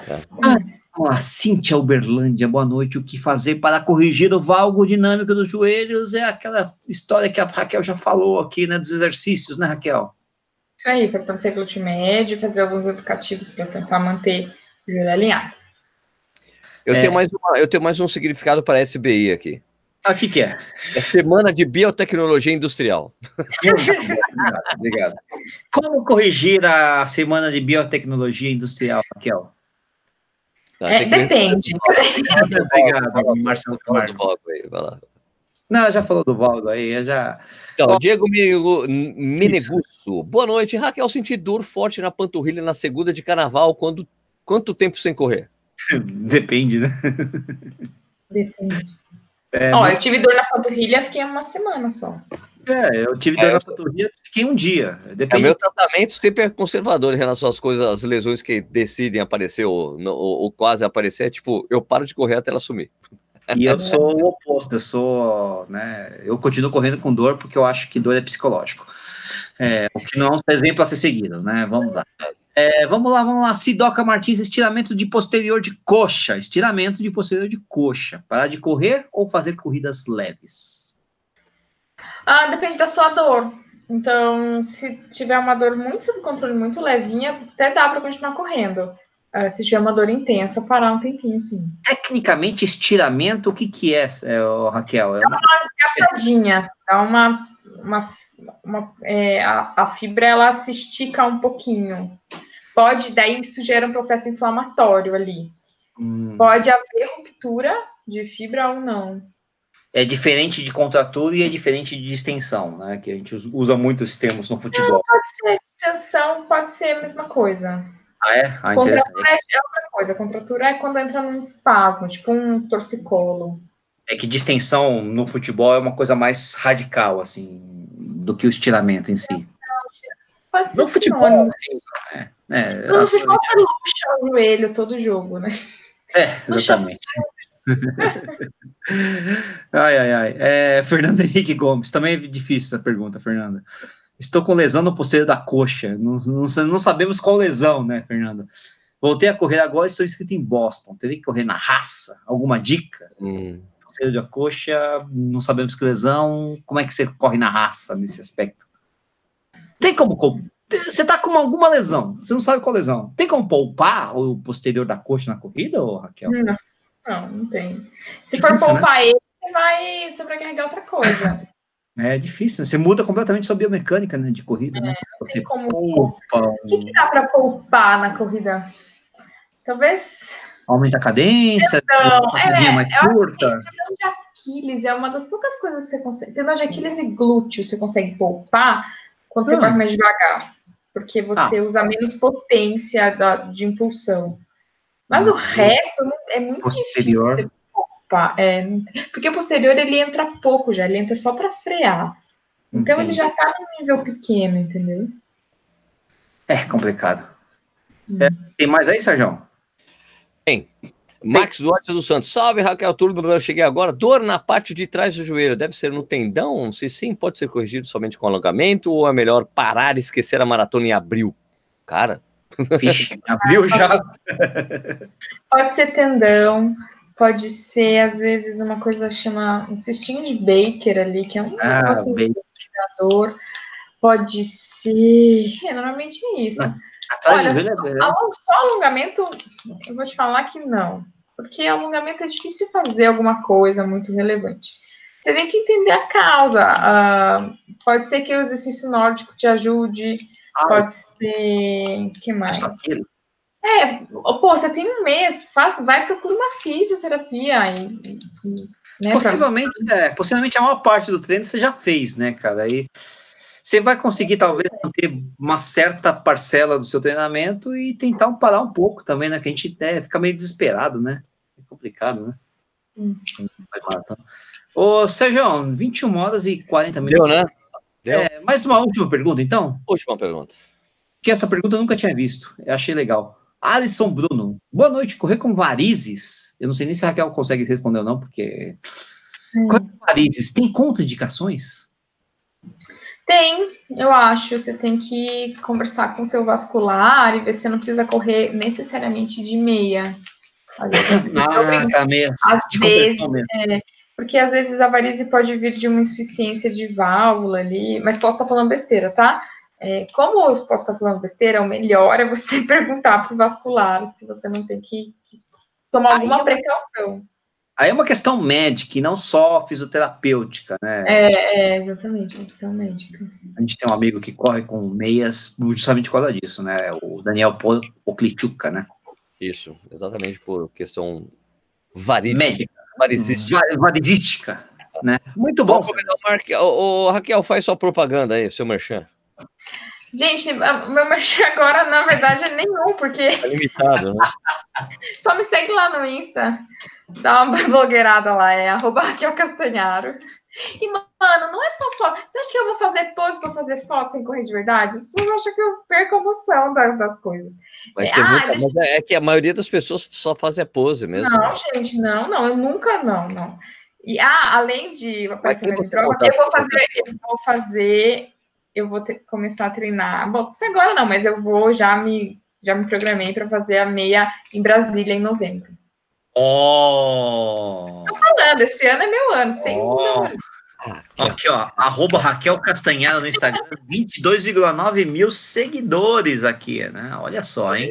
É. Ah, vamos lá, Cíntia Uberlândia, boa noite. O que fazer para corrigir o valgo dinâmico dos joelhos é aquela história que a Raquel já falou aqui, né? Dos exercícios, né, Raquel? Isso aí, fortalecer glúteo médio, fazer alguns educativos para tentar manter o joelho alinhado. Eu, é. tenho mais uma, eu tenho mais um significado para SBI aqui. Ah, o que, que é? É Semana de Biotecnologia Industrial. obrigado, obrigado. Como corrigir a Semana de Biotecnologia Industrial, Raquel? Tá, é, depende. Obrigado, Marcelo Camargo. Vai lá. Não, já falou do Valdo aí, já. Então, Diego Menegusso. Boa noite. Raquel, senti dor forte na panturrilha na segunda de carnaval. Quando, quanto tempo sem correr? Depende, né? Depende. É, Ó, eu tive dor na panturrilha, fiquei uma semana só. É, eu tive dor é, na panturrilha, fiquei um dia. Depende. É, o meu tratamento sempre é conservador em relação às coisas, às lesões que decidem aparecer ou, ou, ou quase aparecer. É tipo, eu paro de correr até ela sumir. E eu sou o oposto, eu sou, né, eu continuo correndo com dor porque eu acho que dor é psicológico. É, o que não é um exemplo a ser seguido, né? Vamos lá. É, vamos lá, vamos lá. Sidoca Martins, estiramento de posterior de coxa. Estiramento de posterior de coxa. Parar de correr ou fazer corridas leves? Ah, depende da sua dor. Então, se tiver uma dor muito sob controle, muito levinha, até dá para continuar correndo. Uh, se tiver uma dor intensa, parar um tempinho, sim. Tecnicamente, estiramento, o que, que é, é Raquel? É uma, uma escaçadinha, é uma, uma, uma é, a, a, fibra ela se estica um pouquinho. Pode, daí isso gera um processo inflamatório ali. Hum. Pode haver ruptura de fibra ou não. É diferente de contratura e é diferente de distensão, né? Que a gente usa muito esses termos no futebol. Não, pode ser distensão, pode ser a mesma coisa. Ah, é? Ah, contratura é outra coisa. Contratura é quando entra num espasmo, tipo um torcicolo. É que distensão no futebol é uma coisa mais radical, assim, do que o estiramento em si. Pode ser no futebol, assim, é, é, no futebol você luxa o joelho todo jogo, né? É, exatamente. ai, ai, ai. É, Fernando Henrique Gomes, também é difícil essa pergunta, Fernanda. Estou com lesão no posterior da coxa. Não, não, não sabemos qual lesão, né, Fernando? Voltei a correr agora estou inscrito em Boston. Teria que correr na raça? Alguma dica? Hum. Posterior da coxa, não sabemos que lesão. Como é que você corre na raça nesse aspecto? Tem como. Você tá com alguma lesão, você não sabe qual lesão. Tem como poupar o posterior da coxa na corrida, ou Raquel? Não, não, não tem. Se for poupar né? ele, você vai sobrecarregar outra coisa. É difícil, né? você muda completamente sua biomecânica né, de corrida, né? é, né? Você como poupa. O que, que dá para poupar na corrida? Talvez. Aumenta a cadência, uma é, mais curta. Tendão de Aquiles é uma das poucas coisas que você consegue. Tendão de Aquiles e glúteo você consegue poupar quando você hum. corre mais devagar. Porque você ah. usa menos potência da, de impulsão. Mas o resto é muito Posterior. difícil é, porque o posterior ele entra pouco já, ele entra só para frear. Então Entendi. ele já está num nível pequeno, entendeu? É complicado. Hum. É, tem mais aí, Sérgio? Tem. Max Duarte dos Santos. Salve, Raquel Turbo. Eu cheguei agora. Dor na parte de trás do joelho. Deve ser no tendão? Se sim, pode ser corrigido somente com alongamento ou é melhor parar e esquecer a maratona em abril? Cara. Vixe, abril já. Pode ser tendão, pode ser, às vezes, uma coisa chama um cistinho de Baker ali, que é um ah, negócio indicador. Pode ser. É, normalmente é isso. Ah, Olha, só, só alongamento, eu vou te falar que não. Porque alongamento é difícil fazer alguma coisa muito relevante. Você tem que entender a causa. Uh, pode ser que o exercício nórdico te ajude. Ah, pode ser. O que mais? É, pô, você tem um mês, faz, vai procura uma fisioterapia e, e né, possivelmente, pra... é, possivelmente a maior parte do treino você já fez, né, cara? Aí você vai conseguir talvez manter uma certa parcela do seu treinamento e tentar parar um pouco também, né? Que a gente é, fica meio desesperado, né? É complicado, né? Hum. Ô, Sérgio, 21 horas e 40 minutos. Deu, né? Deu. É, mais uma última pergunta, então? Última pergunta. Que essa pergunta eu nunca tinha visto. Eu achei legal. Alisson Bruno, boa noite. Correr com varizes? Eu não sei nem se a Raquel consegue responder ou não, porque. Hum. Correr com varizes tem contraindicações? Tem, eu acho. Você tem que conversar com o seu vascular e ver se você não precisa correr necessariamente de meia. Às vezes, ah, tá meia. Às vezes, é, porque às vezes a varize pode vir de uma insuficiência de válvula ali, mas posso estar falando besteira, tá? É, como eu posso estar falando besteira, o melhor é você perguntar para o vascular se você não tem que, que tomar alguma é precaução. Aí é uma questão médica e não só fisioterapêutica, né? É, é, exatamente, uma questão médica. A gente tem um amigo que corre com meias justamente por causa disso, né? O Daniel Oklitchuka, né? Isso, exatamente por questão varídica. Médica. Varizística. Varizística. Né? Muito bom. O, o, Raquel, faz sua propaganda aí, seu merchan. Gente, meu merchan agora, na verdade, é nenhum, porque. É limitado, né? Só me segue lá no Insta. Dá uma blogueirada lá, é arroba Raquel Castanharo. E, mano, não é só foto. Você acha que eu vou fazer pose para fazer foto sem correr de verdade? As pessoas acham que eu perco a noção das coisas. Mas, é, muita, deixa... mas é, é que a maioria das pessoas só fazem a pose mesmo. Não, né? gente, não, não, eu nunca, não, não. E, ah, além de aparecer prova, eu vou fazer, eu vou fazer, eu vou ter, começar a treinar. Bom, agora não, mas eu vou já me, já me programei para fazer a meia em Brasília em novembro. Oh! Tô falando, esse ano é meu ano, sem oh. Aqui, ó, arroba Raquel Castanhada no Instagram, 22,9 mil seguidores aqui, né? Olha só, hein?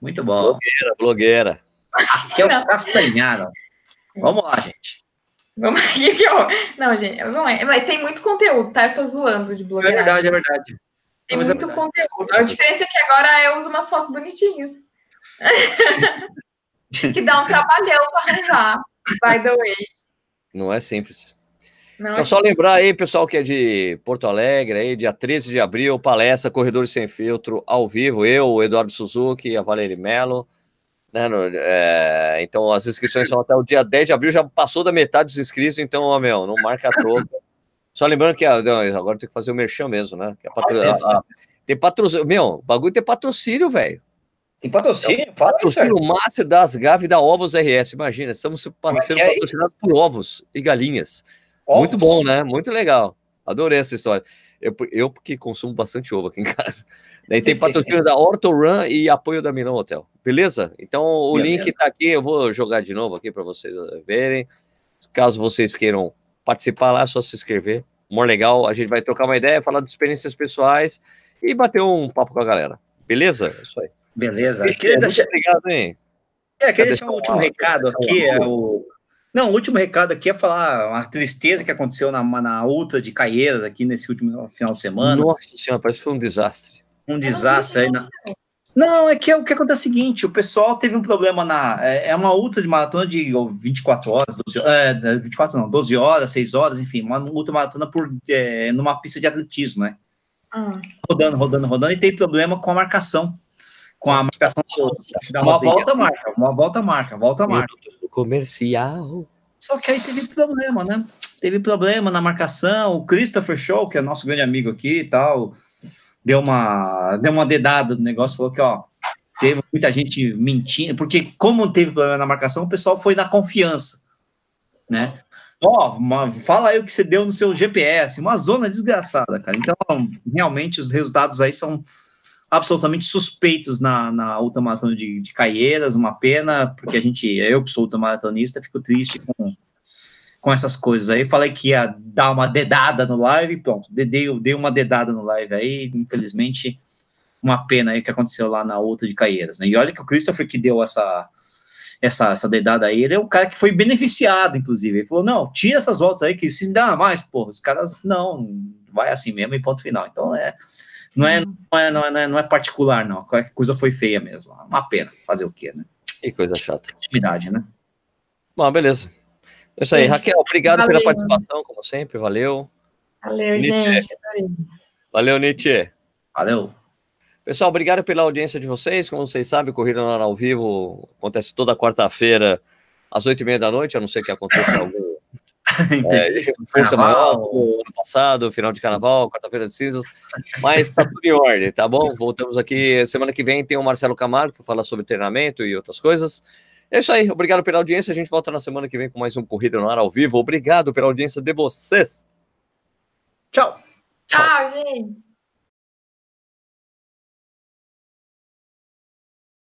Muito bom. Blogueira, blogueira. Raquel Não. Castanhada. Vamos lá, gente. Vamos aqui que eu... Não, gente, não é, mas tem muito conteúdo, tá? Eu tô zoando de blogueira. É verdade, é verdade. Tem mas é muito é conteúdo. A diferença é que agora eu uso umas fotos bonitinhas. que dá um trabalhão para arranjar, by the way. Não é simples. Não, então, é só lembrar aí, pessoal, que é de Porto Alegre, aí, dia 13 de abril, palestra Corredores Sem Filtro, ao vivo, eu, o Eduardo Suzuki, a Valéria Mello. Né, no, é, então, as inscrições são até o dia 10 de abril, já passou da metade dos inscritos, então, ó, meu, não marca a troca. Só lembrando que não, agora tem que fazer o merchan mesmo, né? Que patro... a, a, tem patrocínio. Meu, o bagulho tem patrocínio, velho. Tem patrocínio? É patrocínio aí, Master das Gavi da Ovos RS. Imagina, estamos sendo é, é patrocinados por ovos e galinhas. Ovos? Muito bom, né? Muito legal. Adorei essa história. Eu, eu porque consumo bastante ovo aqui em casa. Daí tem patrocínio da Run e apoio da Milão Hotel. Beleza? Então o Beleza. link tá aqui. Eu vou jogar de novo aqui para vocês eh, verem. Caso vocês queiram participar lá, é só se inscrever. Mó legal. A gente vai trocar uma ideia, falar de experiências pessoais e bater um papo com a galera. Beleza? É isso aí. Beleza. Queria deixar... Obrigado, hein? É, queria deixar um último recado aqui. É o não, o último recado aqui é falar uma tristeza que aconteceu na, na Ultra de Caieiras aqui nesse último final de semana. Nossa senhora, parece que foi um desastre. Um desastre aí na... Não, é que é o que acontece é o seguinte: o pessoal teve um problema na. É, é uma ultra de maratona de 24 horas, 12, é, 24 não, 12 horas, 6 horas, enfim, uma ultra maratona por, é, numa pista de atletismo, né? Ah. Rodando, rodando, rodando, e tem problema com a marcação. Com a marcação. Se dá uma volta, marca, uma volta, marca, volta, marca comercial. Só que aí teve problema, né? Teve problema na marcação. O Christopher Show, que é nosso grande amigo aqui e tal, deu uma, deu uma dedada no negócio, falou que, ó, teve muita gente mentindo, porque como teve problema na marcação, o pessoal foi na confiança, né? Ó, oh, fala aí o que você deu no seu GPS, uma zona desgraçada, cara. Então, realmente, os resultados aí são absolutamente suspeitos na, na ultramaratona de, de Caieiras, uma pena, porque a gente, eu que sou ultramaratonista, fico triste com, com essas coisas aí. Falei que ia dar uma dedada no live, pronto, dei, dei uma dedada no live aí, infelizmente, uma pena aí que aconteceu lá na outra de Caieiras, né? E olha que o Christopher que deu essa, essa, essa dedada aí, ele é um cara que foi beneficiado, inclusive. Ele falou: não, tira essas voltas aí, que se dá mais, porra, os caras não, vai assim mesmo e ponto final. Então é não é, não é, não é, não é particular, não. A coisa foi feia mesmo. Uma pena. Fazer o quê, né? Que coisa chata. Intimidade, né? Bom, beleza. É isso aí. Raquel, obrigado valeu. pela participação, como sempre. Valeu. Valeu, Nietzsche. gente. Valeu, Nietzsche. Valeu. Pessoal, obrigado pela audiência de vocês. Como vocês sabem, Corrida no Ar ao Vivo acontece toda quarta-feira, às oito e meia da noite, a não ser que aconteça algum é, força maior ano passado, final de carnaval, quarta-feira de cinzas, mas tá tudo em ordem, tá bom? Voltamos aqui semana que vem. Tem o Marcelo Camargo para falar sobre treinamento e outras coisas. É isso aí, obrigado pela audiência. A gente volta na semana que vem com mais um Corrida no Ar ao vivo. Obrigado pela audiência de vocês. Tchau. Tchau, Tchau gente.